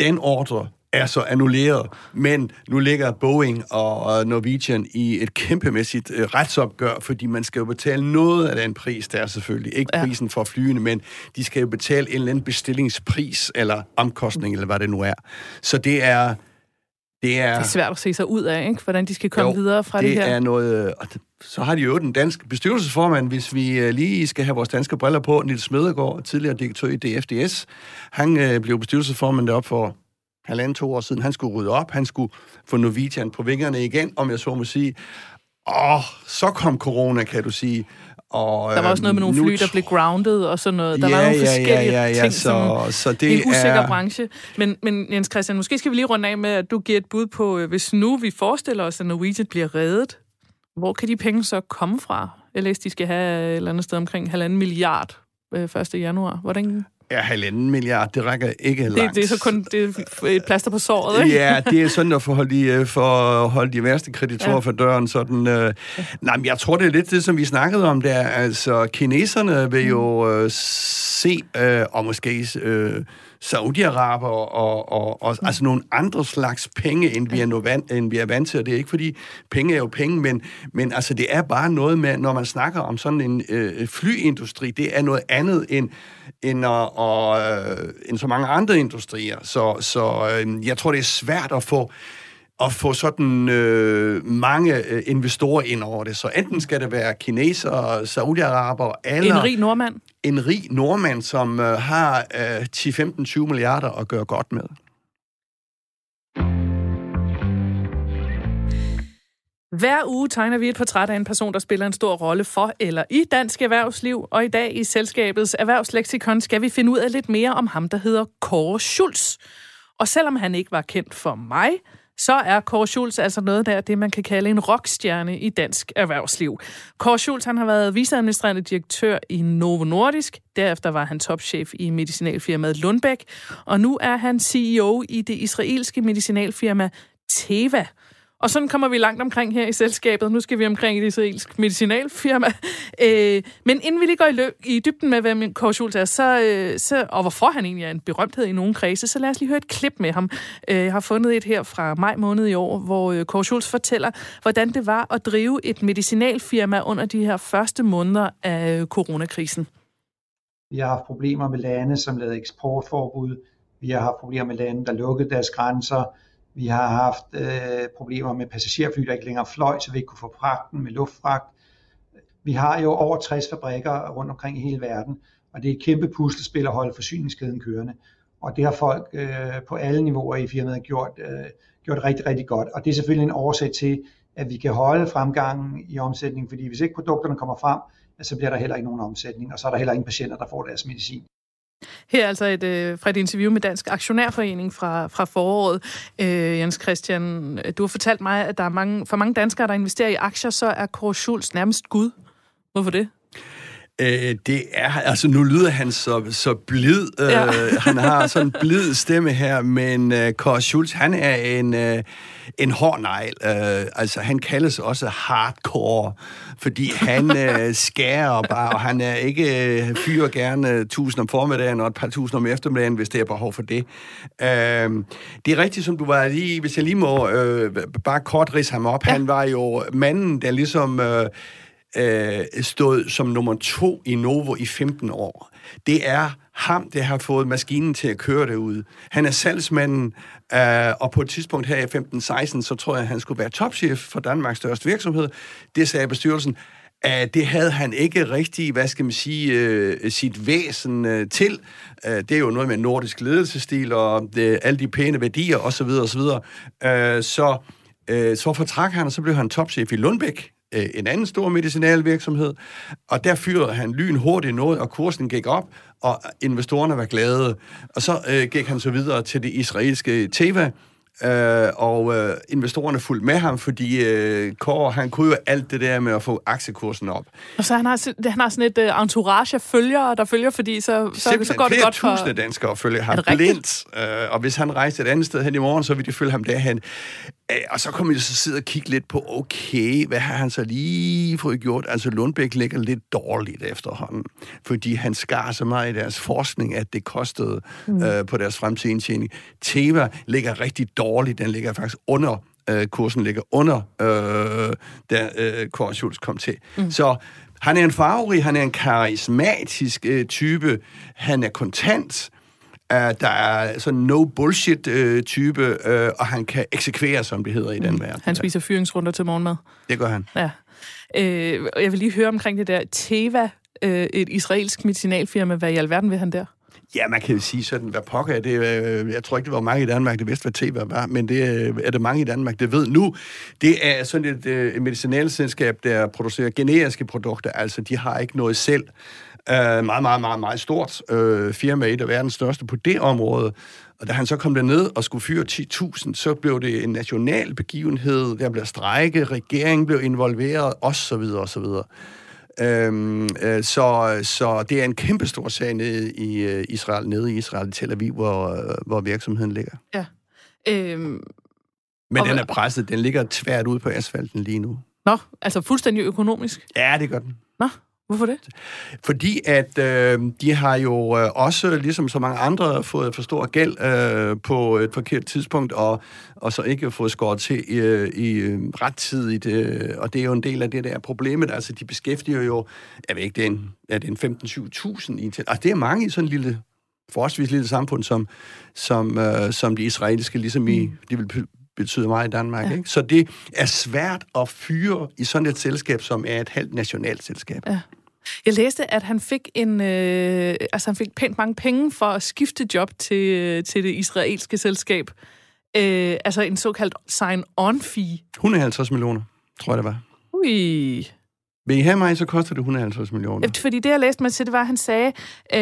Den ordre er så annulleret, men nu ligger Boeing og Norwegian i et kæmpemæssigt øh, retsopgør, fordi man skal jo betale noget af den pris, der er selvfølgelig. Ikke Ja. prisen for flyene, men de skal jo betale en eller anden bestillingspris, eller omkostning, eller hvad det nu er. Så det er Det er, Det er svært at se sig ud af, ikke? hvordan de skal komme Jo, videre fra det, det her. er noget... Og det, så har de jo den danske bestyrelsesformand, hvis vi øh, lige skal have vores danske briller på, Nils Smedegaard, tidligere direktør i DFDS. Han øh, blev bestyrelsesformand deroppe for halvanden, to år siden. Han skulle rydde op, han skulle få Norwegian på vingerne igen, om jeg så må sige. Og så kom corona, kan du sige. Og, Der var også noget med nogle nu fly, der blev grounded og sådan noget. Der ja, var nogle forskellige ja, ja, ja, ting, så, som så det er en usikker er, branche. Men, men Jens Christian, måske skal vi lige runde af med, at du giver et bud på, øh, hvis nu vi forestiller os, at Norwegian bliver reddet, hvor kan de penge så komme fra? Jeg læste, de skal have et eller andet sted omkring halvanden milliard øh, 1. januar. Hvordan? Ja, halvanden milliard, det rækker ikke langt. Det, det er så kun det er et plaster på såret, ikke? Ja, det er sådan at forholde de, øh, for at holde de værste kreditorer Ja. for døren. Sådan, øh. Nej, men jeg tror, det er lidt det, som vi snakkede om der. Altså, kineserne vil jo øh, se, øh, og måske øh, Saudi-Araber og, og, og altså nogle andre slags penge, end vi, er nu vant, end vi er vant til. Og det er ikke, fordi penge er jo penge, men, men altså, det er bare noget med, når man snakker om sådan en øh, flyindustri, det er noget andet end, end, og, og, øh, end så mange andre industrier. Så, så øh, jeg tror, det er svært at få at få sådan øh, mange øh, investorer ind over det. Så enten skal det være kinesere, saudiaraber, eller En rig nordmand. en rig nordmand, som øh, har øh, 10-15-20 milliarder at gøre godt med. Hver uge tegner vi et portræt af en person, der spiller en stor rolle for eller i dansk erhvervsliv, og i dag i selskabets erhvervsleksikon skal vi finde ud af lidt mere om ham, der hedder Kåre Schulz. Og selvom han ikke var kendt for mig, så er Kåre Schulz altså noget der, det man kan kalde en rockstjerne i dansk erhvervsliv. Kåre Schulz han har været viceadministrerende direktør i Novo Nordisk, derefter var han topchef i medicinalfirmaet Lundbæk, og nu er han CEO i det israelske medicinalfirma Teva. Og sådan kommer vi langt omkring her i selskabet. Nu skal vi omkring et israelsk medicinalfirma. Øh, men inden vi lige går i, løb, i dybden med, hvem Kåre Schultz er, så, øh, så, og hvorfor han egentlig er en berømthed i nogle kredse, så lad os lige høre et klip med ham. Øh, jeg har fundet et her fra maj måned i år, hvor øh, Kåre Schultz fortæller, hvordan det var at drive et medicinalfirma under de her første måneder af øh, coronakrisen. Vi har haft problemer med lande, som lavede eksportforbud. Vi har haft problemer med lande, der lukkede deres grænser. Vi har haft øh, problemer med passagerfly, der ikke længere fløj, så vi ikke kunne få fragten med luftfragt. Vi har jo over 60 fabrikker rundt omkring i hele verden, og det er et kæmpe puslespil at holde forsyningskæden kørende. Og det har folk øh, på alle niveauer i firmaet gjort, øh, gjort rigtig, rigtig godt. Og det er selvfølgelig en årsag til, at vi kan holde fremgangen i omsætning, fordi hvis ikke produkterne kommer frem, så bliver der heller ikke nogen omsætning, og så er der heller ingen patienter, der får deres medicin. Her er altså et, øh, fra et interview med Dansk Aktionærforening fra, fra foråret. Øh, Jens Christian, øh, du har fortalt mig, at der er mange, for mange danskere, der investerer i aktier, så er Kåre Schultz nærmest Gud. Hvorfor det? Øh, det er, altså nu lyder han så, så blid, øh, Ja. han har sådan en blid stemme her, men øh, Kåre Schultz, han er en, øh, en hård negl, øh, altså han kaldes også hardcore, fordi han øh, skærer bare, og han er ikke øh, fyrer gerne tusind om formiddagen og et par tusind om eftermiddagen, hvis det er behov for det. Øh, det er rigtigt, som du var lige, hvis jeg lige må øh, bare kort ridse ham op, ja. han var jo manden, der ligesom... Øh, øh, stået som nummer to i Novo i 15 år. Det er ham, der har fået maskinen til at køre derude. Han er salgsmanden, øh, og på et tidspunkt her i 15-16, så tror jeg, at han skulle være topchef for Danmarks største virksomhed. Det sagde bestyrelsen. Uh, det havde han ikke rigtig, hvad skal man sige, uh, sit væsen uh, til. Uh, det er jo noget med nordisk ledelsesstil og det, alle de pæne værdier osv. osv. Uh, så, uh, så fortrak han, og så blev han topchef i Lundbæk, øh, en anden stor medicinalvirksomhed, og der fyrede han lyn hurtigt noget, og kursen gik op, og investorerne var glade. Og så øh, gik han så videre til det israelske Teva, øh, og øh, investorerne fulgte med ham, fordi øh, Kåre, han kunne jo alt det der med at få aktiekursen op. Og så han har, han har sådan et uh, entourage af følgere, der følger, fordi så, så, så Simpelthen går det godt for... tusinde danskere følger ham blindt, øh, og hvis han rejste et andet sted hen i morgen, så vil de følge ham derhen. Øh, og så kommer de så sidde og kigge lidt på, okay, hvad har han så lige fået gjort? Altså Lundbæk ligger lidt dårligt efterhånden, fordi han skar så meget i deres forskning, at det kostede mm. øh, på deres fremtidige indtjening. Teva ligger rigtig dårligt, den ligger faktisk under øh, kursen ligger under, øh, da øh, Kåre Schultz kom til. Mm. Så han er en farverig, han er en karismatisk øh, type, han er kontant, Uh, der er sådan no bullshit-type, uh, og han kan eksekvere, som det hedder i den verden. Han spiser fyringsrunder til morgenmad. Det gør han. Ja. Øh, jeg vil lige høre omkring det der Teva, øh, et israelsk medicinalfirma. Hvad i alverden vil han der? Ja, man kan jo sige sådan, hvad pokker er det? øh, Jeg tror ikke, det var mange i Danmark, det vidste, hvad TV var, men det øh, er det mange i Danmark, det ved nu. Det er sådan et, øh, et medicinalselskab, der producerer generiske produkter, altså de har ikke noget selv. Uh, meget, meget, meget, meget stort uh, firma, et af verdens største på det område. Og da han så kom derned og skulle fyre 10.000, så blev det en national begivenhed, der blev strække, regeringen blev involveret, osv. osv. Øhm, øh, så, så det er en kæmpe stor sag nede i øh, Israel, nede i Israel, i Tel Aviv, hvor, øh, hvor virksomheden ligger. Ja. Øhm, Men den er presset, den ligger tvært ud på asfalten lige nu. nå, altså fuldstændig økonomisk. Ja, det gør den. Nå, hvorfor det? Fordi at øh, de har jo øh, også, ligesom så mange andre, fået for stor gæld øh, på et forkert tidspunkt, og, og så ikke fået skåret til øh, i øh, rettidigt. Øh, og det er jo en del af det der problemet. Altså, de beskæftiger jo, jeg ved ikke, det er en, er det en 15-20.000 i. Altså, det er mange i sådan en lille, forholdsvis lille samfund, som, som, øh, som de israelske, ligesom i, de vil be- betyde meget i Danmark. Ja. Ikke? Så det er svært at fyre i sådan et selskab, som er et halvt nationalt selskab. Ja. Jeg læste, at han fik en, øh, altså han fik pænt mange penge for at skifte job til, øh, til det israelske selskab. Øh, altså en såkaldt sign-on-fee. 150 millioner, tror jeg det var. Ui. Vil I have mig, så koster det 150 millioner. Fordi det, jeg læste mig til, det var, at han sagde, øh,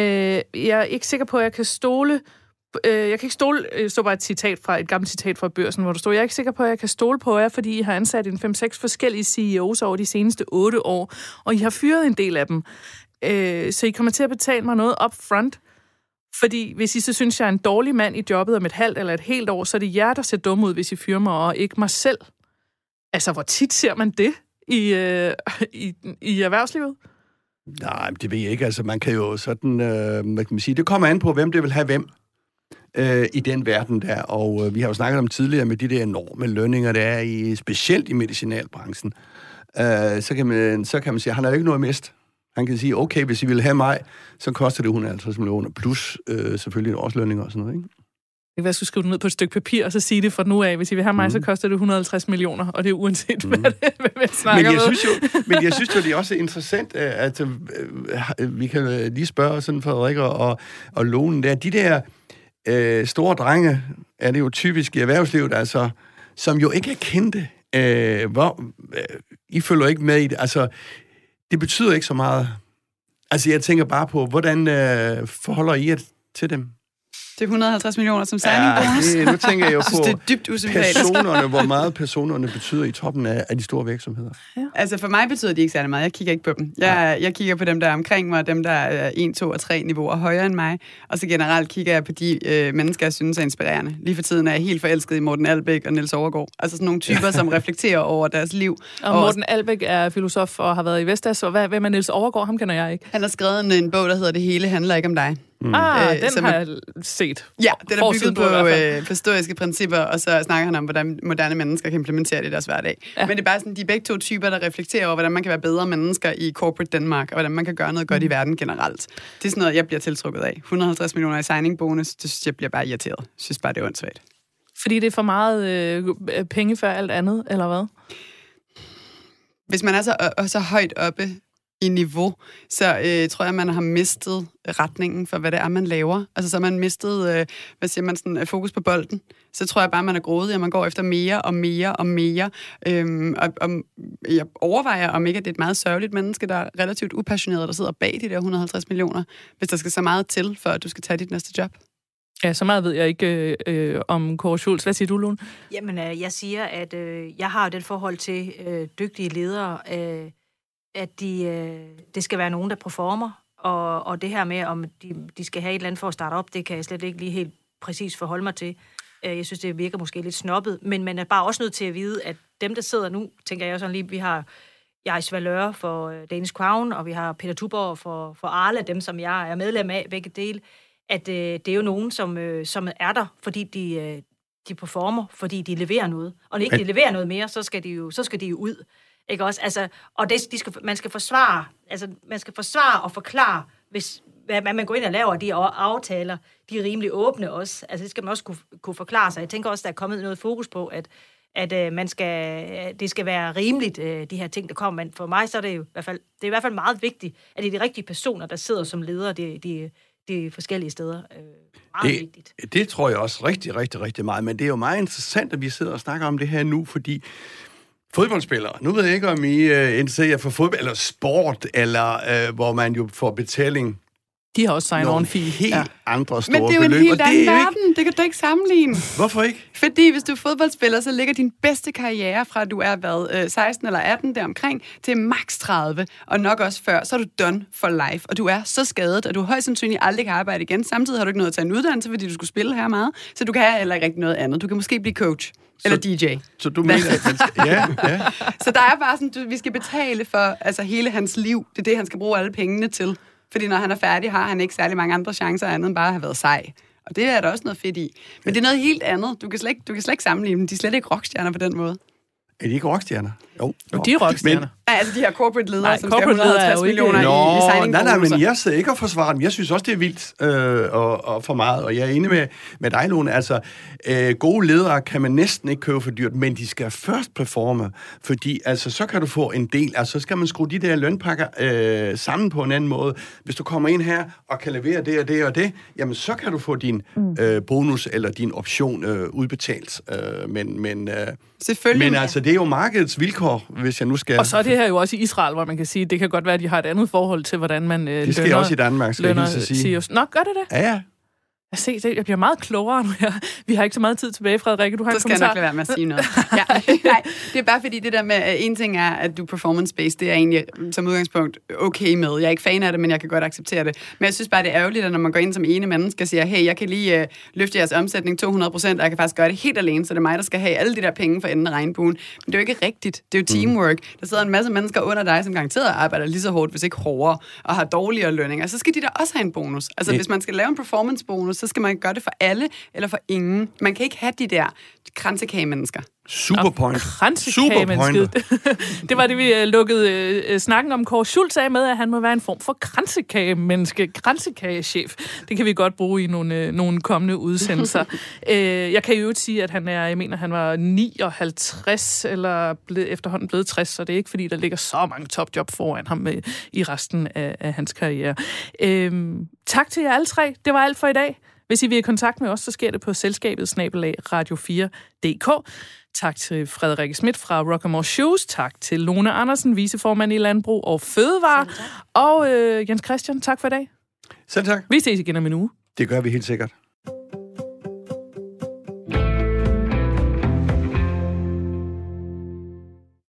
jeg er ikke sikker på, at jeg kan stole... Øh, jeg kan ikke stole, øh, så bare et citat fra et gammelt citat fra børsen, hvor der stod, jeg er ikke sikker på, at jeg kan stole på jer, fordi I har ansat en 5-6 forskellige CEOs over de seneste 8 år, og I har fyret en del af dem. Øh, så I kommer til at betale mig noget up front, fordi hvis I så synes, jeg er en dårlig mand i jobbet om et halvt eller et helt år, så er det jer, der ser dum ud, hvis I fyrer mig, og ikke mig selv. Altså, hvor tit ser man det i, øh, i, i erhvervslivet? Nej, det ved jeg ikke. Altså, man kan jo sådan, øh, hvad kan man sige, det kommer an på, hvem det vil have hvem øh, i den verden der. Og øh, vi har jo snakket om tidligere med de der enorme lønninger, der er i, specielt i medicinalbranchen. Øh, så, kan man, så kan man sige, at han har jo ikke noget mist. Han kan sige, okay, hvis I vil have mig, så koster det 150 millioner, plus øh, selvfølgelig årslønninger og sådan noget, ikke? Det kan være, jeg skulle skrive det ned på et stykke papir, og så sige det fra nu af. Hvis I vil have mig, mm. så koster det 150 millioner, og det er uanset, mm. hvad, det, hvad vi snakker Men jeg med. synes jo, men jeg synes jo, det er også interessant, øh, at øh, vi kan lige spørge sådan Frederik og, og, og Lone der. De der øh, store drenge, er det jo typisk i erhvervslivet, altså, som jo ikke er kendte. Øh, hvor, øh, I følger ikke med i det. Altså, det betyder ikke så meget. Altså, jeg tænker bare på, hvordan øh, forholder I jer til dem? Det er 150 millioner som signing bonus. det, nu tænker jeg jo Jeg synes, det på er dybt usympatisk. personerne, hvor meget personerne betyder i toppen af, af de store virksomheder. Altså for mig betyder de ikke særlig meget. Jeg kigger ikke på dem. Jeg, jeg kigger på dem, der er omkring mig, dem, der er 1, 2 og 3 niveauer højere end mig. Og så generelt kigger jeg på de øh, mennesker, jeg synes er inspirerende. Lige for tiden er jeg helt forelsket i Morten Albæk og Niels Overgaard. Altså sådan nogle typer, som reflekterer over deres liv. Og Morten Albæk er filosof og har været i Vestas, og hvad, hvem er Niels Overgaard? Ham kender jeg ikke. Han har skrevet en, en bog, der hedder Det hele handler ikke om dig. Mm. Ah, Øh, den som har er- jeg set. Ja, den er bygget på på, øh, på stoiske principper, og så snakker han om, hvordan moderne mennesker kan implementere det i deres hverdag. Ja. Men det er bare sådan, de er begge to typer, der reflekterer over, hvordan man kan være bedre mennesker i corporate Danmark, og hvordan man kan gøre noget godt i verden generelt. Det er sådan noget, jeg bliver tiltrukket af. 150 millioner i signing bonus, det synes jeg bliver bare irriteret. Jeg synes bare, det er åndssvagt. Fordi det er for meget øh, penge før alt andet, eller hvad? Hvis man er så, og så højt oppe i niveau, så øh, tror jeg, man har mistet retningen for, hvad det er, man laver. Altså, så har man mistet, øh, hvad siger man, sådan, øh, fokus på bolden. Så tror jeg bare, man er grådig, og man går efter mere og mere og mere. Øhm, og, og jeg overvejer, om ikke at det er et meget sørgeligt menneske, der er relativt upassioneret, der sidder bag de der 150 millioner, hvis der skal så meget til, for at du skal tage dit næste job. Ja, så meget ved jeg ikke øh, øh, om Kåre Schultz. Hvad siger du, Lone? Jamen, øh, jeg siger, at øh, jeg har den forhold til øh, dygtige ledere, øh, at de, øh, det skal være nogen, der performer, og, og det her med, om de, de skal have et eller andet for at starte op, det kan jeg slet ikke lige helt præcis forholde mig til. Øh, jeg synes, det virker måske lidt snobbet, men man er bare også nødt til at vide, at dem, der sidder nu, tænker jeg sådan lige, vi har Jais Valøre for øh, Danish Crown, og vi har Peter Tuborg for, for Arla, dem som jeg er medlem af, begge dele, at øh, det er jo nogen, som, øh, som er der, fordi de, øh, de performer, fordi de leverer noget. Og når ikke de leverer noget mere, så skal de jo, så skal de jo ud. Ikke også? Altså, og det, de skal, man skal forsvare, altså, man skal forsvare og forklare, hvis, hvad man går ind og laver de aftaler, de er rimelig åbne også. Altså det skal man også kunne, kunne forklare sig. Jeg tænker også, der er kommet noget fokus på, at at øh, man skal, det skal være rimeligt, øh, de her ting, der kommer. Men for mig så er det jo i hvert fald, det er i hvert fald meget vigtigt, at det er de rigtige personer, der sidder som ledere de, de, de forskellige steder. Øh, meget det, vigtigt. Det tror jeg også rigtig, rigtig, rigtig meget. Men det er jo meget interessant, at vi sidder og snakker om det her nu, fordi fodboldspillere, nu ved jeg ikke, om I uh, interesserer for fodbold, eller sport, eller uh, hvor man jo får betaling de har også signet on fee. helt ja. andre store Men det er jo beløb, en helt og anden det verden. Ikke... Det kan du ikke sammenligne. Hvorfor ikke? Fordi hvis du er fodboldspiller, så ligger din bedste karriere fra du er hvad, 16 eller 18 deromkring til max 30, og nok også før, så er du done for life. Og du er så skadet, at du højst sandsynligt aldrig kan arbejde igen. Samtidig har du ikke noget at tage en uddannelse, fordi du skulle spille her meget. Så du kan heller ikke rigtig noget andet. Du kan måske blive coach. Eller DJ. Så du mener, at man skal, ja, ja. Så der er bare sådan, du, vi skal betale for altså, hele hans liv. Det er det, han skal bruge alle pengene til. Fordi når han er færdig, har han ikke særlig mange andre chancer andet end bare at have været sej. Og det er der også noget fedt i. Men det er noget helt andet. Du kan slet ikke, du kan slet ikke sammenligne dem. De er slet ikke rockstjerner på den måde. Er de ikke rockstjerner? Jo. jo. De er rockstjerner. Men, nej, altså de her corporate ledere, nej, som corporate skal have 150 millioner Nå, i, i signing Nej, nej, men jeg sidder ikke og forsvarer dem. Jeg synes også, det er vildt øh, og, og for meget. Og jeg er enig med, med dig, Lone. Altså, øh, gode ledere kan man næsten ikke købe for dyrt, men de skal først performe. Fordi altså, så kan du få en del. Altså, så skal man skrue de der lønpakker øh, sammen på en anden måde. Hvis du kommer ind her og kan levere det og det og det, jamen så kan du få din øh, bonus eller din option øh, udbetalt. Øh, men, men, øh, Selvfølgelig. men altså, det er jo markedets vilkår, hvis jeg nu skal... Og så er det her jo også i Israel, hvor man kan sige, det kan godt være, at de har et andet forhold til, hvordan man øh, Det sker lønner, også i Danmark, skal jeg lønner at sige. CEOs. Nå, gør det det? Ja, ja. Jeg, se, det, jeg bliver meget klogere nu. her. Vi har ikke så meget tid tilbage, Frederikke. Du har så en skal jeg kommentar. nok lade være med at sige noget. ja, nej, det er bare fordi det der med, at en ting er, at du er performance-based, det er egentlig som udgangspunkt okay med. Jeg er ikke fan af det, men jeg kan godt acceptere det. Men jeg synes bare, det er ærgerligt, at når man går ind som ene menneske og siger, hey, jeg kan lige uh, løfte jeres omsætning 200 procent, og jeg kan faktisk gøre det helt alene, så det er mig, der skal have alle de der penge for enden af regnbuen. Men det er jo ikke rigtigt. Det er jo teamwork. Der sidder en masse mennesker under dig, som garanteret arbejder lige så hårdt, hvis ikke hårdere, og har dårligere lønninger. Så skal de da også have en bonus. Altså, hvis man skal lave en performance-bonus, så skal man gøre det for alle eller for ingen. Man kan ikke have de der kransekage-mennesker. Superpoint. Kransekagemennesket. det var det, vi uh, lukkede uh, snakken om Kåre Schultz af med, at han må være en form for kransekagemenneske, kransekagechef. Det kan vi godt bruge i nogle, uh, nogle kommende udsendelser. uh, jeg kan jo ikke sige, at han er, jeg mener, han var 59 eller ble, efterhånden blevet 60, så det er ikke, fordi der ligger så mange topjob foran ham i resten af, af hans karriere. Uh, tak til jer alle tre. Det var alt for i dag. Hvis I vil i kontakt med os, så sker det på selskabet snabelag radio4.dk. Tak til Frederikke Schmidt fra Rockamore Shoes. Tak til Lone Andersen, viceformand i Landbrug og Fødevare. Og øh, Jens Christian, tak for i dag. Selv tak. Vi ses igen om en uge. Det gør vi helt sikkert.